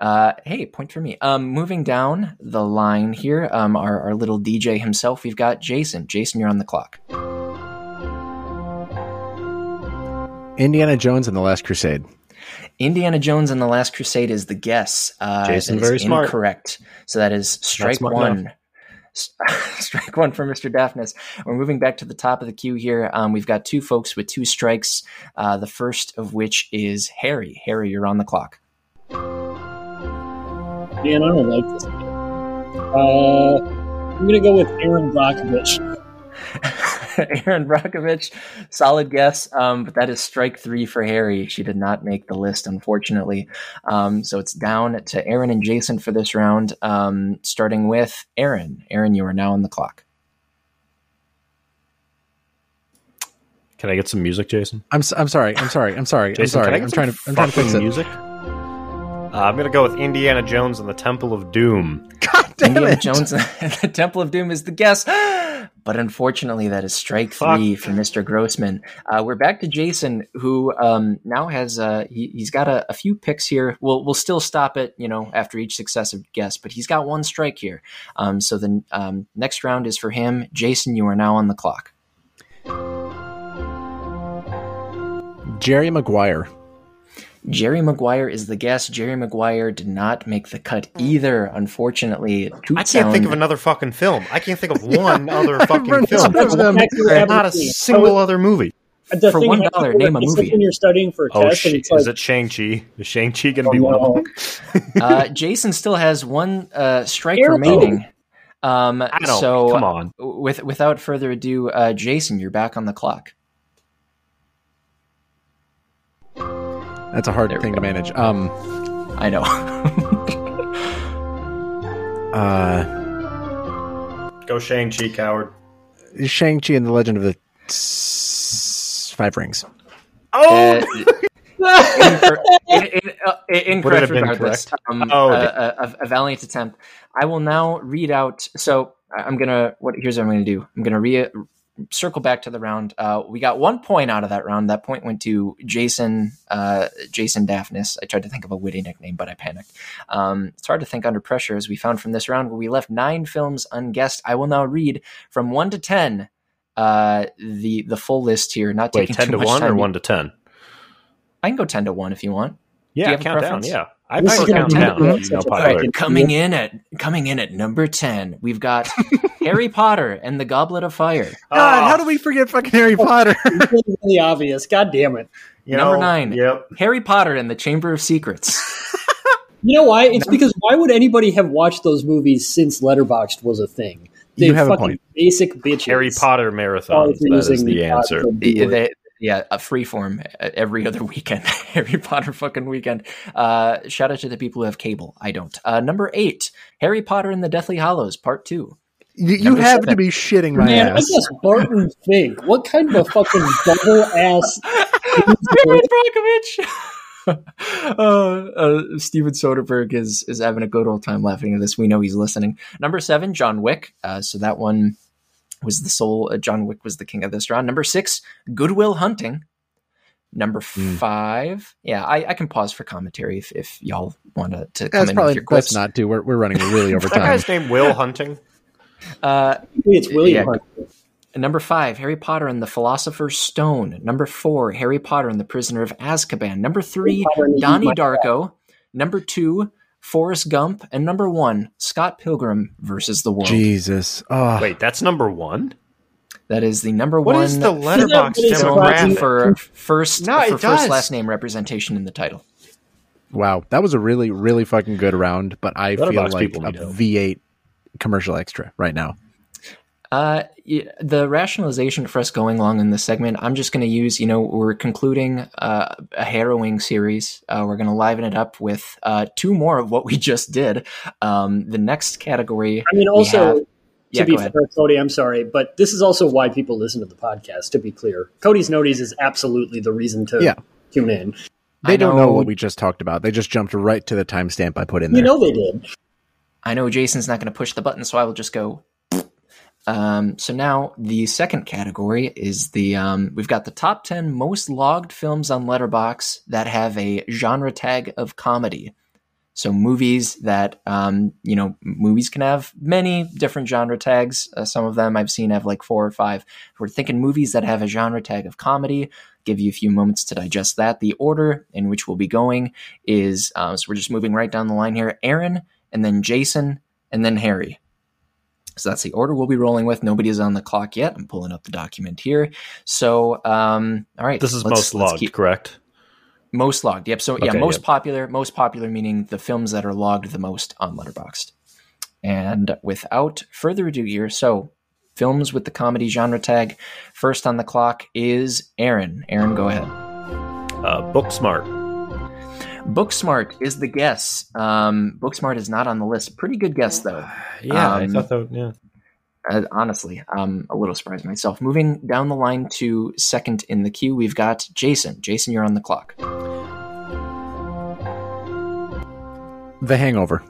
Uh, hey, point for me. Um, moving down the line here, um, our, our little DJ himself, we've got Jason. Jason, you're on the clock. Indiana Jones and the Last Crusade. Indiana Jones and the Last Crusade is the guess. Uh, Jason, that is very smart. Incorrect. So that is strike one. S- strike one for Mr. Daphnis. We're moving back to the top of the queue here. Um, we've got two folks with two strikes. Uh, the first of which is Harry. Harry, you're on the clock. Man, I don't like this. Uh, I'm gonna go with Aaron Brockovich. Aaron Brockovich, solid guess, um, but that is strike three for Harry. She did not make the list, unfortunately. Um, so it's down to Aaron and Jason for this round, um, starting with Aaron. Aaron, you are now on the clock. Can I get some music, Jason? I'm s- I'm sorry. I'm sorry. I'm sorry. I'm Jason, sorry. can I get I'm some trying to I'm trying to fix it. music. Uh, I'm gonna go with Indiana Jones and the Temple of Doom. God damn Indiana it. Jones and the Temple of Doom is the guess. But unfortunately, that is strike Fuck. three for Mr. Grossman. Uh, we're back to Jason, who um, now has uh, he, he's got a, a few picks here. We'll we'll still stop it, you know, after each successive guess, but he's got one strike here. Um, so the um, next round is for him. Jason, you are now on the clock. Jerry Maguire. Jerry Maguire is the guest. Jerry Maguire did not make the cut either, unfortunately. I can't think of another fucking film. I can't think of one other fucking film. those them. Back to your Not a average- single other movie. The For one is, dollar, it's name a movie. When you're studying for a Oh, test, shit. and it's is like, it Shang Chi? Is Shang Chi gonna oh, be one of no. them? uh, Jason still has one uh, strike Careful. remaining. Um, I don't. so come on. with without further ado, uh, Jason, you're back on the clock. That's a hard There thing to manage. Um. I know. Uh. Go Shang Chi, coward. Shang Chi and the Legend of the S- Five Rings. Uh, in- in- uh, incorrect Would it have been regardless. Um, Oh, uh, a, a valiant attempt. I will now read out. So I- I'm gonna. What? Here's what I'm gonna do. I'm gonna re- circle back to the round. Uh, we got one point out of that round. That point went to Jason. Uh, Jason Daphnis. I tried to think of a witty nickname, but I panicked. Um, it's hard to think under pressure, as we found from this round, where we left nine films unguessed. I will now read from one to ten. Uh, the the full list here. Not Wait, taking ten too to much one or time. one to ten? I can go ten to one if you want. you Yeah, have a countdown. Yeah, I This prefer countdown. good. You know, Such a popular. fucking- Coming in at coming in at number ten, we've got Harry Potter and the Goblet of Fire. God, Oh, how do we forget fucking Harry Potter? It's really, really obvious. God damn it. you Number know, nine. Yep. Harry Potter and the Chamber of Secrets. You know why? It's because why would anybody have watched those movies since Letterboxd was a thing? You have a point. Basic bitches. Harry Potter marathon. marathons. That is using the answer. They- yeah, a freeform uh, every other weekend. Harry Potter fucking weekend. Uh, shout out to the people who have cable. I don't. Uh, number eight, Harry Potter and the Deathly Hallows, part two. You you have to seven. be shitting my Man, I ass. guess Barton Fink. What kind of a fucking double ass? Aaron Brockovich. uh, uh, Steven Soderbergh is is having a good old time laughing at this. We know he's listening. Number seven, John Wick. Uh, so that one was the soul. Uh, John Wick was the king of this round. Number six, Goodwill Hunting. Number Hmm. five, yeah, I, I can pause for commentary if, if y'all want to, to come That's in probably with your let's not do. We're, we're running really over That time. guy's name Will Hunting. Uh, It's William Yeah. Hurt. Number five, Harry Potter and the Philosopher's Stone. Number four, Harry Potter and the Prisoner of Azkaban. Number three, Potter and the Donnie Darko. Number two, Forrest Gump. And number one, Scott Pilgrim versus the World. Jesus. Oh, Wait, that's number one. That is the number What one What is the letterbox Isn't that film really demographic? for first No, for it first does. last name representation in the title. wow. That was a really, really fucking good round, but I feel like people a need help. V8 commercial extra right now. Uh, the rationalization for us going along in this segment, I'm just going to use, you know, we're concluding uh, a harrowing series. Uh, we're going to liven it up with uh, two more of what we just did. Um, the next category. I mean, also, have- to Yeah, be fair, Cody, I'm sorry, but this is also why people listen to the podcast, to be clear. Cody's Noteys is absolutely the reason to Yeah. tune in. They I don't know know- what we just talked about. They just jumped right to the timestamp I put in there. You know they did. I know Jason's not going to push the button, so I will just go. Um, so now the second category is the um, we've got the top ten most logged films on Letterbox that have a genre tag of comedy. So movies that um, you know movies can have many different genre tags. Uh, some of them I've seen have like four or five. We're thinking movies that have a genre tag of comedy. Give you a few moments to digest that. The order in which we'll be going is uh, so we're just moving right down the line here. Aaron, and then Jason, and then Harry. So that's the order we'll be rolling with. Nobody is on the clock yet. I'm pulling up the document here. So, um, all right. This is most logged, keep- correct? most logged. Yep. So yeah, most yep. popular. Most popular meaning the films that are logged the most on Letterboxd. And without further ado, here, so films with the comedy genre tag. First on the clock is Aaron. Aaron, go ahead. Uh, Booksmart. Booksmart is the guess. Um, Booksmart is not on the list. Pretty good guess though. Yeah, I Um, thought that. Yeah. Uh, honestly, I'm a little surprised myself. Moving down the line to second in the queue, we've got Jason. Jason, you're on the clock. The Hangover.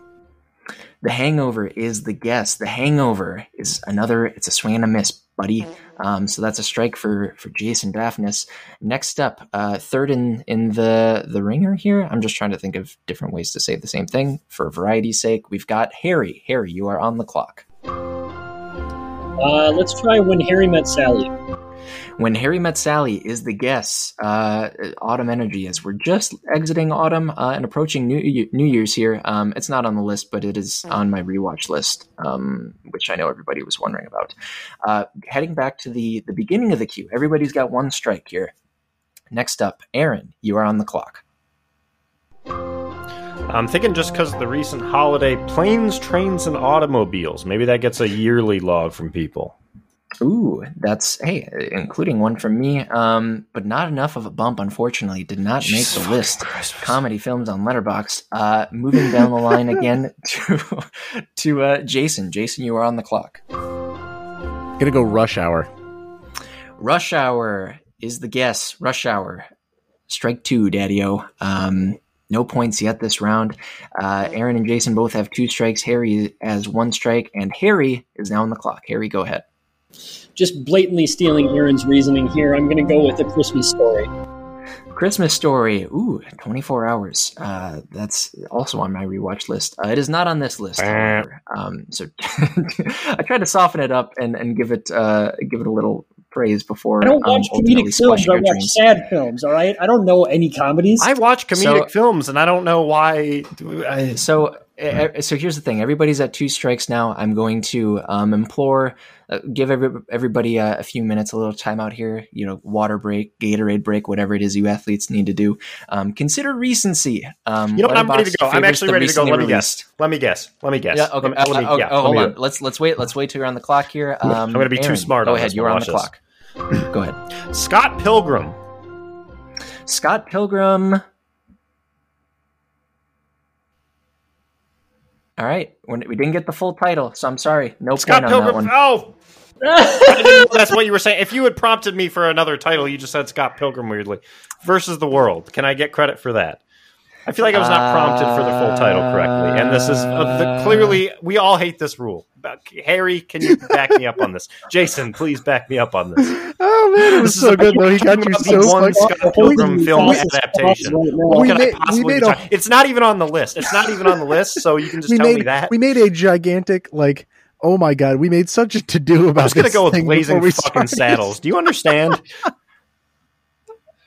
The Hangover is the guess. The Hangover is another. It's a swing and a miss, buddy. Um, so that's a strike for for Jason Daphnis. Next up, uh, third in in the the ringer here. I'm just trying to think of different ways to say the same thing for variety's sake. We've got Harry. Harry, you are on the clock. Uh, let's try When Harry Met Sally. When Harry Met Sally is the guess. Uh, autumn energy as we're just exiting autumn uh, and approaching New New Year's here. Um, it's not on the list, but it is on my rewatch list, um, which I know everybody was wondering about. Uh, heading back to the the beginning of the queue, everybody's got one strike here. Next up, Aaron, you are on the clock. I'm thinking just because of the recent holiday, planes, trains, and automobiles. Maybe that gets a yearly log from people. Ooh, that's hey, including one from me, um, but not enough of a bump. Unfortunately, did not make the list. Christ. Comedy films on Letterbox. Uh, moving down the line again to to uh, Jason. Jason, you are on the clock. Gonna go Rush Hour. Rush Hour is the guess. Rush Hour, strike two, Daddy-O. Um, no points yet this round. Uh, Aaron and Jason both have two strikes. Harry has one strike, and Harry is now on the clock. Harry, go ahead. Just blatantly stealing Aaron's reasoning here. I'm going to go with A Christmas Story. Christmas Story. Ooh, 24 hours. Uh, that's also on my rewatch list. Uh, it is not on this list. Um, so I tried to soften it up and, and give it uh, give it a little praise before. I don't um, watch ultimately comedic films. I watch dreams. sad films. All right, I don't know any comedies. I watch comedic So- films, and I don't know why. I, So, uh, so here's the thing. Everybody's at two strikes now. I'm going to um, implore, uh, give every, everybody a, a few minutes, a little time out here. You know, water break, Gatorade break, whatever it is you athletes need to do. Um, consider recency. Um, you know what? I'm ready to go. I'm actually ready to go. Let me released- guess. Let me guess. Let me guess. Yeah. Okay. Let uh, let me- uh, yeah, oh, hold on. Let's let's wait. Let's wait till you're on the clock here. Um, I'm gonna be too smart Go ahead. You're on the clock. go ahead. Scott Pilgrim. Scott Pilgrim. All right, We're- we didn't get the full title, so I'm sorry. No Scott point on that Pilgrim. one. Oh. I didn't know that's what you were saying. If you had prompted me for another title, you just said Scott Pilgrim weirdly. Versus the World. Can I get credit for that? I feel like I was not prompted for the full title correctly. And this is uh, the, clearly, we all hate this rule. But Harry, can you back me up on this? Jason, please back me up on this. Oh man, it was This so good though. He got you about so the one fucking. Scott Pilgrim film adaptation. right We made- I possibly we made a- It's not even on the list. It's not even on the list, so you can just We tell made me that. we made a gigantic like. Oh my god, we made such a to do about I'm just gonna this go with blazing fucking started. saddles. Do you understand?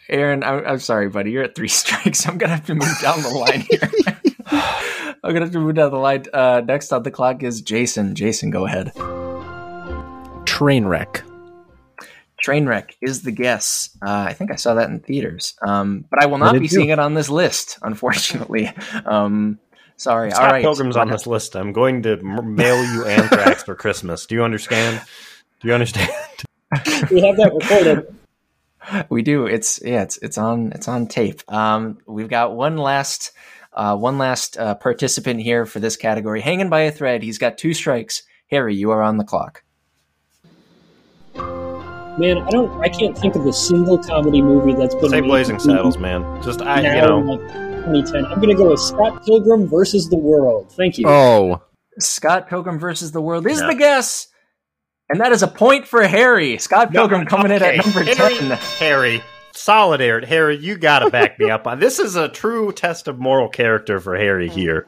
Aaron, I'm, I'm sorry, buddy. You're at three strikes. I'm gonna have to move down the line here. I'm gonna have to move down the line. Uh, next on the clock is Jason. Jason, go ahead. Trainwreck. Trainwreck is the guess. Uh, I think I saw that in theaters, um, but I will not be too. seeing it on this list, unfortunately. Um, sorry. Scott All right, Pilgrim's on this list. I'm going to mail you anthrax for Christmas. Do you understand? Do you understand? we have that recorded. We do. It's yeah. It's it's on it's on tape. Um, we've got one last uh, one last uh, participant here for this category, hanging by a thread. He's got two strikes. Harry, you are on the clock. Man, I don't. I can't think of a single comedy movie that's been Say made Blazing Saddles, man. Just I, you know. Like 2010. I'm gonna go with Scott Pilgrim versus the World. Thank you. Oh, Scott Pilgrim versus the World is Yeah. the guess, and that is a point for Harry. Scott Pilgrim coming in at number Harry, ten. Harry, solidarity. Harry, you got to back me up on this. Is a true test of moral character for Harry here.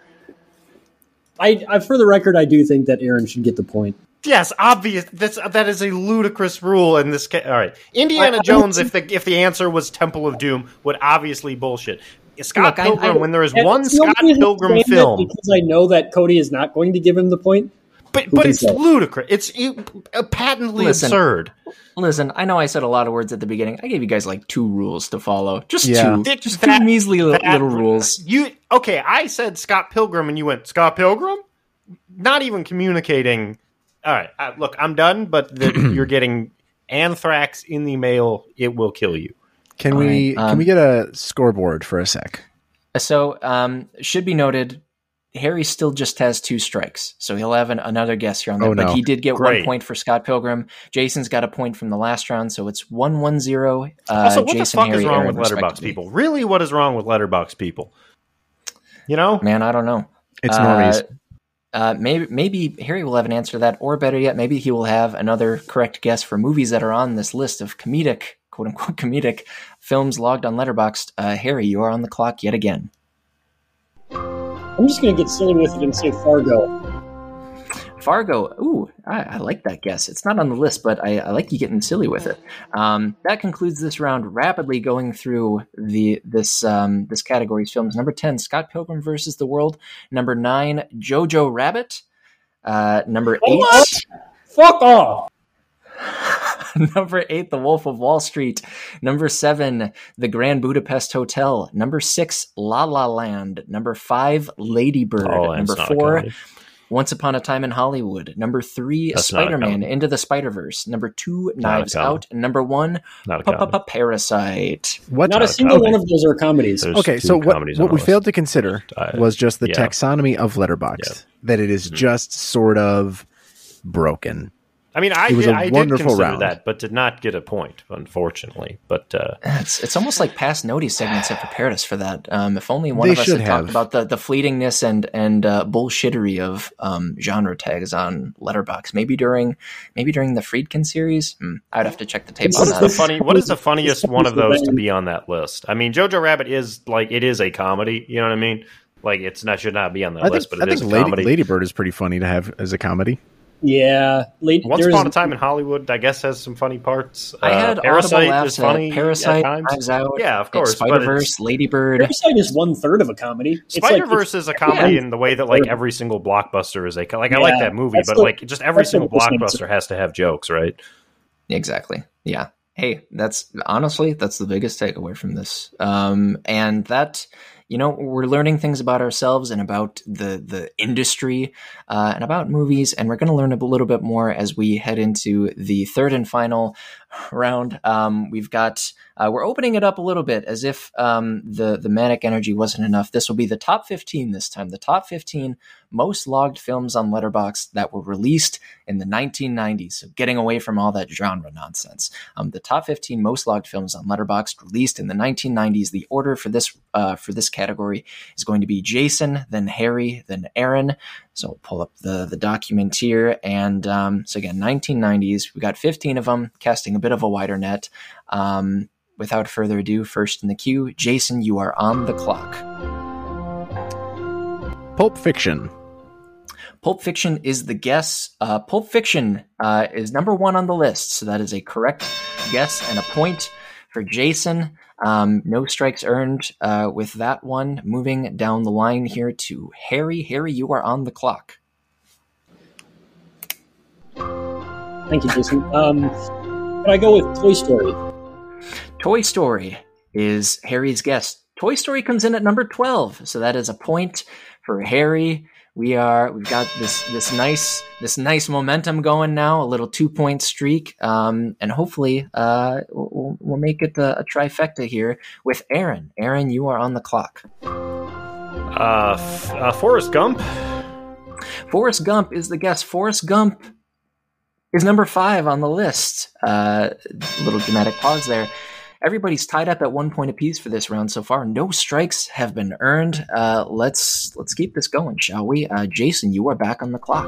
I, I, for the record, I do think that Aaron should get the point. Yes, obvious. That's that is a ludicrous rule in this case. All right, Indiana I- I Jones. If the if the answer was Temple of Doom, would obviously bullshit. Scott Look, Pilgrim. I- when there is one Scott Pilgrim film, because I know that Cody is not going to give him the point. But but it's say? ludicrous. It's uh, patently Listen. absurd. Listen, I know I said a lot of words at the beginning. I gave you guys like two rules to follow. Just Yeah. two. It's Just that- two measly li- that- little rules. You okay? I said Scott Pilgrim, and you went Scott Pilgrim. Not even communicating. All right, uh, look, I'm done. But the, you're getting anthrax in the mail. It will kill you. can All we right, um, can we get a scoreboard for a sec? So, um, should be noted, Harry still just has two strikes, so he'll have an, another guess here on that. Oh, But he did get Great. one point for Scott Pilgrim. Jason's got a point from the last round, so it's one one zero. Uh, Also, what Jason, the fuck Harry, is wrong Aaron, with letterbox people? Really, what is wrong with letterbox people? You know, Man, I don't know. It's Uh, normies. Uh, maybe maybe Harry will have an answer to that, or better yet, maybe he will have another correct guess for movies that are on this list of comedic, quote unquote, comedic films logged on Letterboxd. Uh, Harry, you are on the clock yet again. I'm just going to get silly with it and say Fargo. Fargo. Ooh, I, I like that guess. It's not on the list, but I, I like you getting silly with it. Um, that concludes this round. Rapidly going through the this um, this category's films. Number ten, Scott Pilgrim versus the World. Number nine, Jojo Rabbit. Uh, number eight. What? Fuck off. Number eight, The Wolf of Wall Street. Number seven, The Grand Budapest Hotel. Number six, La La Land. Number five, Lady Bird. Oh, Number it's not a four. Once Upon a Time in Hollywood. Number three, That's Spider Man. Into the Spider Verse. Number two, Knives. Out. Number one, not a comedy. Parasite. What? Not a a single comedy. one of those are comedies. There's okay, so what, what we list. failed to consider was just the yeah. taxonomy of Letterboxd. Yeah. That it is just sort of broken. I mean, I It was did, a I did wonderful consider round. that, but did not get a point, unfortunately. But uh, It's, it's almost like past Notey segments have prepared us for that. Um, if only one of us should had have. talked about the, the fleetingness and and uh, bullshittery of um, genre tags on Letterbox. Maybe during maybe during the Friedkin series. Hmm, I'd have to check the tape It's on what is that. the funny? What is the funniest one of those to be on that list? I mean, Jojo Rabbit is like it is a comedy. You know what I mean? Like it's not should not be on that I think, list, but I it is think a Lady. Lady Bird is pretty funny to have as a comedy. Yeah, late, Once Upon a Time in Hollywood, I guess, has some funny parts. I Uh, had Parasite audible laughs is funny. at Parasite, times. Out, Yeah, of course, but Spider Verse, Lady Bird. Parasite is one third of a comedy. It's Spider Verse is a comedy yeah. in the way that like every single blockbuster is a like I like that movie, but the- like just every single blockbuster has to have jokes, right? Exactly. Yeah. Hey, that's honestly that's the biggest takeaway from this. Um, and that you know we're learning things about ourselves and about the the industry uh, and about movies, and we're going to learn a little bit more as we head into the third and final round. Um, we've got uh, we're opening it up a little bit as if um, the the manic energy wasn't enough. This will be the top fifteen this time. The top fifteen most logged films on Letterboxd that were released in the 1990s. So getting away from all that genre nonsense. Um, the top 15 most logged films on Letterboxd released in the 1990s. The order for this uh, for this category is going to be Jason, then Harry, then Aaron. So we'll pull up the the document here, and um, so again, 1990s. We got 15 of them, casting a bit of a wider net. Um, without further ado, first in the queue, Jason, you are on the clock. Pulp Fiction. Pulp Fiction is the guess. Uh, Pulp Fiction uh, is number one on the list, so that is a correct guess and a point for Jason. Um, no strikes earned uh, with that one. Moving down the line here to Harry. Harry, you are on the clock. Thank you, Jason. Um, but I go with Toy Story. Toy Story is Harry's guess. Toy Story comes in at number 12, so that is a point for Harry. We are we've got this this nice this nice momentum going now, a little two point streak, um, and hopefully uh, we'll, we'll make it a, a trifecta here with Aaron. Aaron, you are on the clock. Uh, f- uh Forrest Gump. Forrest Gump is the guest Forrest Gump is number five on the list. Uh, little dramatic pause there. Everybody's tied up at one point apiece for this round so far. No strikes have been earned. Uh, let's let's keep this going, shall we? Uh, Jason, you are back on the clock.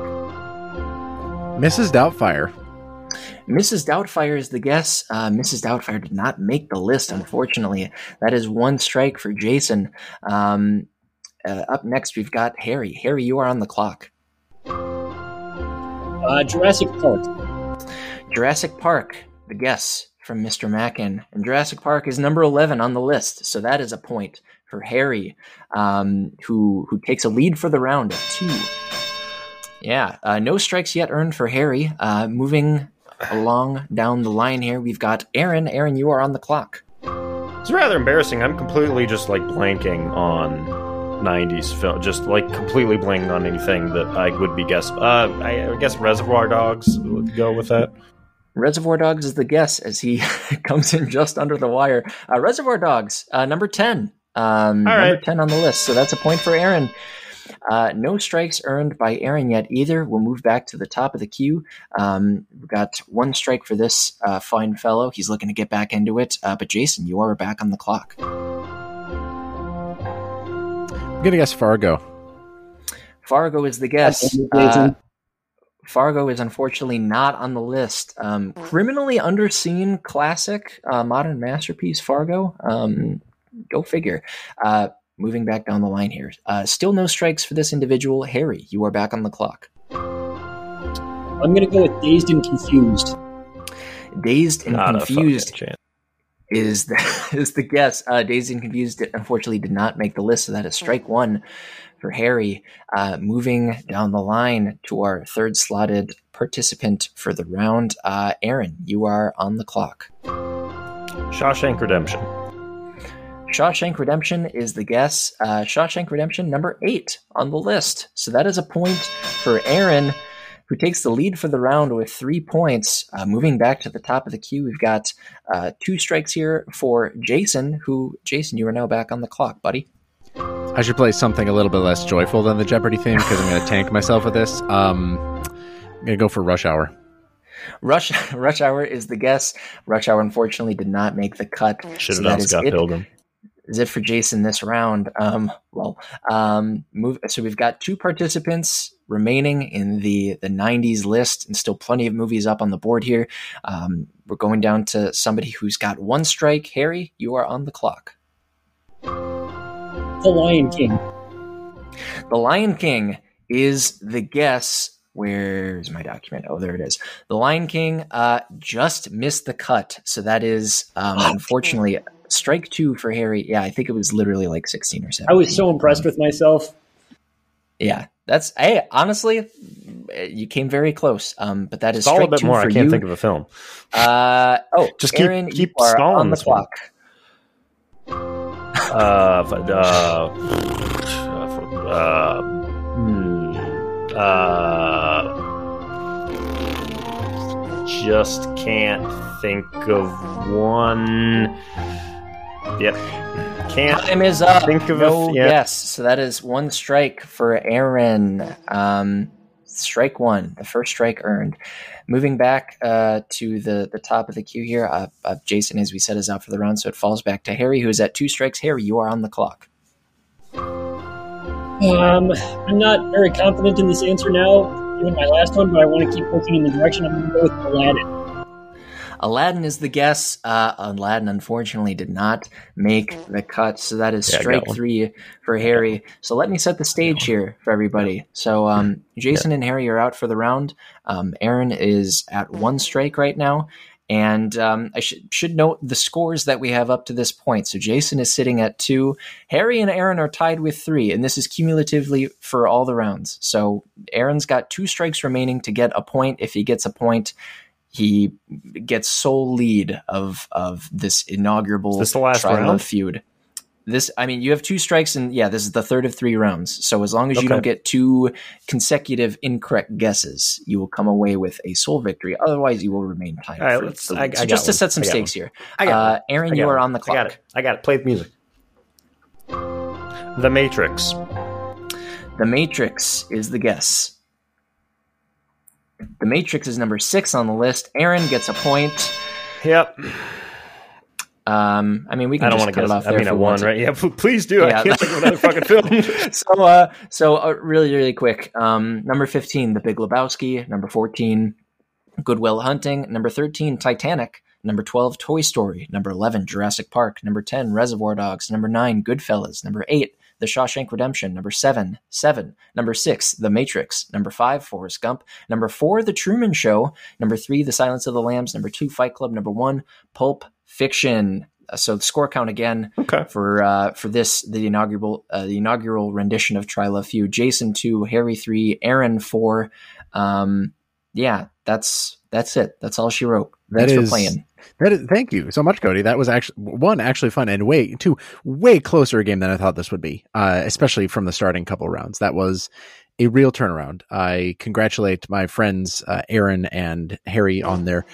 Mrs. Doubtfire. Mrs. Doubtfire is the guess. Uh, Mrs. Doubtfire did not make the list, unfortunately. That is one strike for Jason. Um, uh, up next, we've got Harry. Harry, you are on the clock. Uh, Jurassic Park. Jurassic Park, the guess from Mr. Mackin. And Jurassic Park is number 11 on the list, so that is a point for Harry, um, who, who takes a lead for the round of two. Yeah, uh, no strikes yet earned for Harry. Uh, moving along down the line here, we've got Aaron. Aaron, you are on the clock. It's rather embarrassing. I'm completely just like blanking on 90s film, just like completely blanking on anything that I would be guess. Uh, I, I guess Reservoir Dogs would go with that. Reservoir Dogs is the guess as he comes in just under the wire. Uh, Reservoir Dogs, uh, number 10. Um, All number 10 on the list. So that's a point for Aaron. Uh, no strikes earned by Aaron yet either. We'll move back to the top of the queue. Um, we've got one strike for this uh, fine fellow. He's looking to get back into it. Uh, but Jason, you are back on the clock. I'm gonna guess Fargo. Fargo is the guess. Thank you, Jason. Uh, Fargo is unfortunately not on the list. Um, criminally underseen classic, uh, modern masterpiece, Fargo. Um, go figure. Uh, moving back down the line here. Uh, still no strikes for this individual. Harry, you are back on the clock. I'm going to go with Dazed and Confused. Dazed and Not confused fucking is the, is the guess. Uh, Dazed and Confused unfortunately did not make the list, so that is strike one for Harry. Uh, moving down the line to our third slotted participant for the round, uh, Aaron, you are on the clock. Shawshank Redemption. Shawshank Redemption is the guess. Uh, Shawshank Redemption, number eight on the list. So that is a point for Aaron, who takes the lead for the round with three points. Uh, moving back to the top of the queue, we've got uh, two strikes here for Jason, who, Jason, you are now back on the clock, buddy. I should play something a little bit less joyful than the Jeopardy theme because I'm gonna tank myself with this. Um, I'm gonna go for Rush Hour. Rush Rush Hour is the guess. Rush Hour unfortunately did not make the cut. Should So have that done is Scott it. Pilgrim. is it for Jason this round. Um, well, um, move. So we've got two participants remaining in the the '90s list, and still plenty of movies up on the board here. Um, we're going down to somebody who's got one strike. Harry, you are on the clock. The Lion King. The Lion King is the guess. where's my document? Oh, there it is. The Lion King uh, just missed the cut, so that is um, unfortunately strike two for Harry. Yeah, I think it was literally like sixteen or seventeen. I was so impressed with myself. Yeah, that's hey. Honestly, you came very close. Um, but that is It's all a strike bit two more. for I can't you. think of a film. Uh, oh, Just keep- Aaron, keep you are stalling on the this one. Uh, uh, uh, just can't think of one. Yep, can't. Time is up. Think of a- no yeah. yes. So that is one strike for Aaron. Um, strike one, the first strike earned. Moving back uh, to the the top of the queue here, uh, uh, Jason, as we said, is out for the round, so it falls back to Harry, who is at two strikes. Harry, you are on the clock. Um, I'm not very confident in this answer now, given my last one, but I want to keep looking in the direction. I'm going to go with Aladdin. Aladdin is the guess. Uh, Aladdin unfortunately did not make the cut, so that is Yeah, strike one. three for Harry. So let me set the stage here for everybody. So um, Jason and Harry are out for the round. Um, Aaron is at one strike right now. And um, I should should note the scores that we have up to this point. So Jason is sitting at two. Harry and Aaron are tied with three, and this is cumulatively for all the rounds. So Aaron's got two strikes remaining to get a point. If he gets a point, he gets sole lead of of this inaugural Is this the last round? feud. This, I mean, you have two strikes, and yeah, this is the third of three rounds. So as long as you don't get two consecutive incorrect guesses, you will come away with a sole victory. Otherwise, you will remain tied. All right, let's- I-. I so got just to one. set some got stakes here, I got uh. Aaron, I you are one. on the clock. I got it. I got it. Play the music. The Matrix. The Matrix is the guess. The Matrix is number six on the list. Aaron gets a point. Yep. Um, I mean, we can I don't just want to cut guess. it off I mean, I won, want right? Yeah, please do. Yeah, I can't think of another fucking film. so uh so uh, really really quick um number 15 the big lebowski number 14 goodwill hunting number 13 titanic number 12 toy story number 11 jurassic park number 10 reservoir dogs number 9 goodfellas number 8 the shawshank redemption number 7 7 number 6 the matrix number 5 forrest gump number 4 the truman show number 3 the silence of the lambs number 2 fight club number 1 pulp fiction Uh, so the score count again okay. for uh, for this the inaugural uh, the inaugural rendition of Trylove Feud. Jason two, Harry three, Aaron four. Um, yeah, that's that's it. That's all she wrote. That Thanks is- for playing. That is, thank you so much, Cody. That was actually one actually fun and way two way closer a game than I thought this would be. Uh, especially from the starting couple rounds. That was a real turnaround. I congratulate my friends uh, Aaron and Harry on their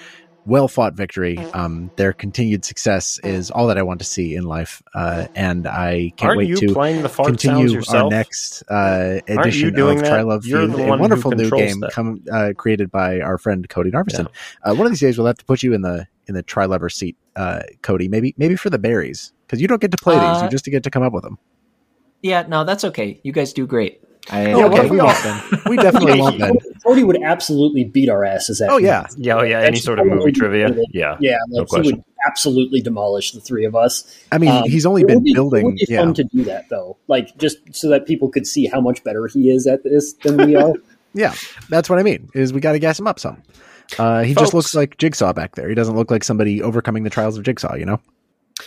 well fought victory. Um, their continued success is all that I want to see in life, uh, and I can't Aren't wait you to playing the fart continue our next uh, edition you doing of that? Trylove Feud, a wonderful new game that. come uh, created by our friend Cody Narvison. Uh, one of these days, we'll have to put you in the in the Try Lover seat, uh, Cody. Maybe maybe for the berries because you don't get to play these; Uh, you just get to come up with them. Yeah, no, that's okay. You guys do great. I, Oh, I- okay, we won't. We definitely won't then. Cody would absolutely beat our asses at Oh yeah, Yeah, oh, yeah. Any sort of movie trivia. doable. Yeah. Yeah, No like he question. would absolutely demolish the three of us. I mean, Um, he's only it been would be, It building. would be Yeah, fun to do that though, like just so that people could see how much better he is at this than we are. yeah, that's what I mean. Is we got to gas him up some. Uh, he just looks like Jigsaw back there. He doesn't look like somebody overcoming the trials of Jigsaw. You know.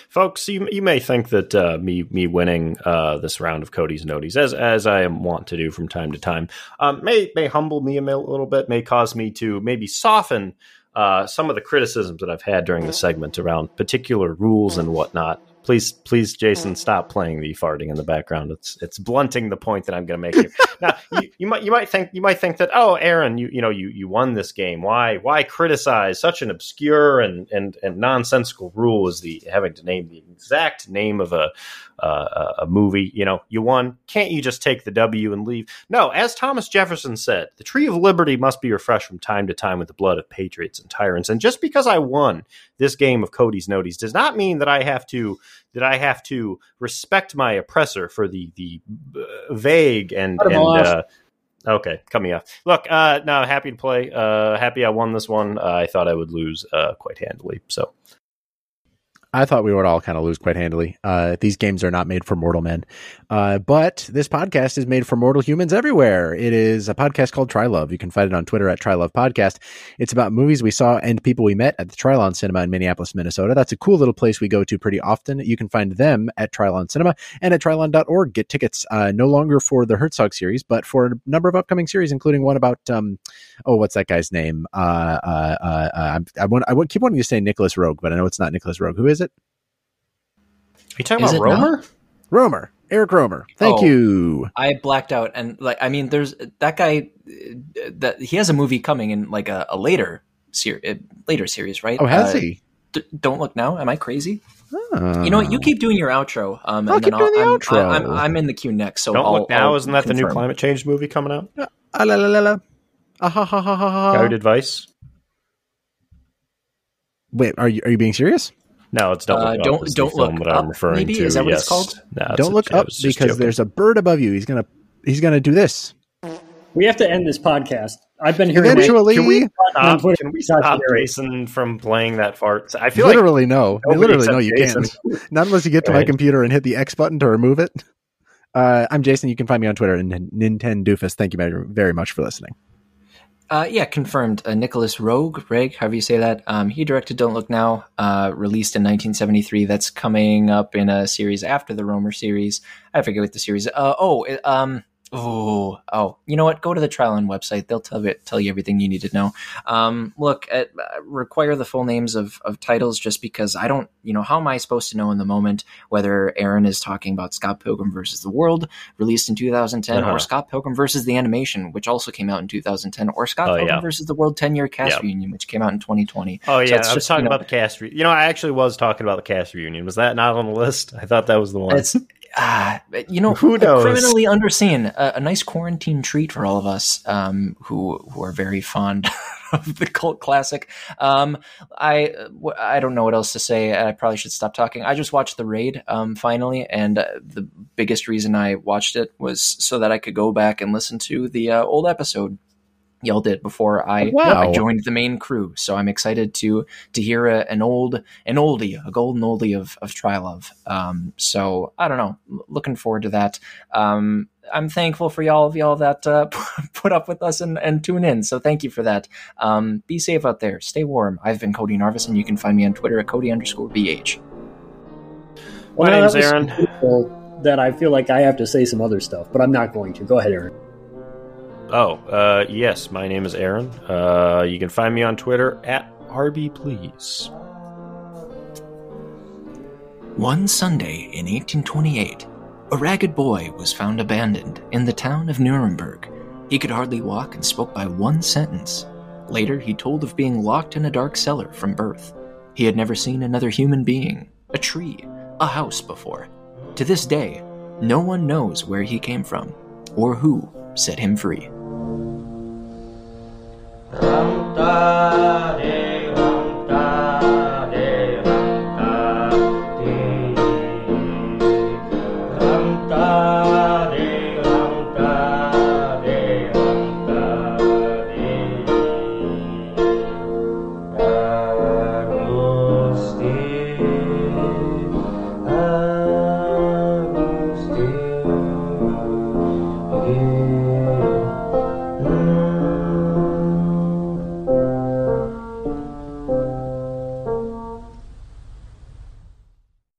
Folks, you, you may think that uh, me me winning uh, this round of Cody's Noteys, as as I am wont to do from time to time, um, may may humble me a little bit, may cause me to maybe soften uh, some of the criticisms that I've had during the segment around particular rules and whatnot. Please, please, Jason, stop playing the farting in the background. It's it's blunting the point that I'm going to make here. now, you, you might you might think you might think that oh, Aaron, you you know you you won this game. Why why criticize such an obscure and and and nonsensical rule as the having to name the exact name of a uh, a movie? You know, you won. Can't you just take the W and leave? No, as Thomas Jefferson said, the tree of liberty must be refreshed from time to time with the blood of patriots and tyrants. And just because I won this game of Cody's Noteys does not mean that I have to that I have to respect my oppressor for the the uh, vague and and uh, okay, me off. Look, uh, no, happy to play. Uh, happy I won this one. Uh, I thought I would lose uh, quite handily. So I thought we would all kind of lose quite handily. Uh, these games are not made for mortal men. Uh, but this podcast is made for mortal humans everywhere. It is a podcast called Trylove. You can find it on Twitter at Trylove Podcast. It's about movies we saw and people we met at the Trylon Cinema in Minneapolis, Minnesota. That's a cool little place we go to pretty often. You can find them at Trylon Cinema and at Trylon.org. Get tickets uh, no longer for the Herzog series, but for a number of upcoming series, including one about, um, oh, what's that guy's name? Uh, uh, uh, uh I, want, I keep wanting to say Nicolas Roeg, but I know it's not Nicolas Roeg. Who is it? Are you talking Is about Rohmer? Not? Rohmer. Eric Rohmer. Thank oh, you. I blacked out, and like, I mean, there's that guy. That he has a movie coming in like a, a later series, later series, right? Oh, has uh, he? D- don't look now. Am I crazy? Uh, you know what? You keep doing your outro. Um, I'll keep doing the I'm, outro. I'm, I'm, I'm, in the queue next. So don't I'll, look now. I'll Isn't that confirm. the new climate change movie coming out? Uh, la, la, la, la. Uh, ha, ha, ha, ha, Guide advice. Wait, are you are you being serious? No, it's don't look uh, don't don't look that up. I'm referring maybe to. is that what yes. it's called? No, don't look up because joking. there's a bird above you. He's gonna he's gonna do this. We have to end this podcast. I've been hearing. Eventually, can we stop, can we stop Jason from playing that fart? I feel literally like no, literally no. You Jason. can't. Not unless you get to right. my computer and hit the X button to remove it. Uh, I'm Jason. You can find me on Twitter and Nintendoofus. Thank you very, very much for listening. Uh, yeah, confirmed. Uh, Nicolas Roeg, Reg, however you say that. Um, he directed Don't Look Now, uh, released in 1973. That's coming up in a series after the Rohmer series. I forget what the series. Uh, oh, it, um, Oh, oh, you know what? Go to the Trylon website. They'll tell you, tell you everything you need to know. Um, look, at, uh, require the full names of, of titles just because I don't, you know, how am I supposed to know in the moment whether Aaron is talking about Scott Pilgrim versus the World, released in 2010, uh-huh. or Scott Pilgrim versus the Animation, which also came out in 2010, or Scott oh, Pilgrim yeah. versus the World 10 year cast reunion, which came out in 2020. Oh, yeah. So I was just, talking you know, about the cast. Re- you know, I actually was talking about the cast reunion. Was that not on the list? I thought that was the one. It's, uh, you know, who knows? Criminally underseen, a, a, nice quarantine treat for all of us um, who who are very fond of the cult classic. Um, I I don't know what else to say. I probably should stop talking. I just watched the raid um, finally, and uh, the biggest reason I watched it was so that I could go back and listen to the uh, old episode yelled it before I, wow. I, joined the main crew. So I'm excited to to hear a, an old an oldie, a golden oldie of of Trylove. Um, so I don't know, looking forward to that. Um, I'm thankful for y'all of y'all that uh, put up with us and, and tune in. So thank you for that. Um, be safe out there. Stay warm. I've been Cody Narvis, and you can find me on Twitter at Cody underscore BH. My well, name's Aaron. That I feel like I have to say some other stuff, but I'm not going to. Go ahead, Aaron. Oh, uh, yes, my name is Aaron. Uh, you can find me on Twitter at RB Please. One Sunday in 1828, a ragged boy was found abandoned in the town of Nuremberg. He could hardly walk and spoke by one sentence. Later, he told of being locked in a dark cellar from birth. He had never seen another human being, a tree, a house before. To this day, no one knows where he came from or who set him free. Cantare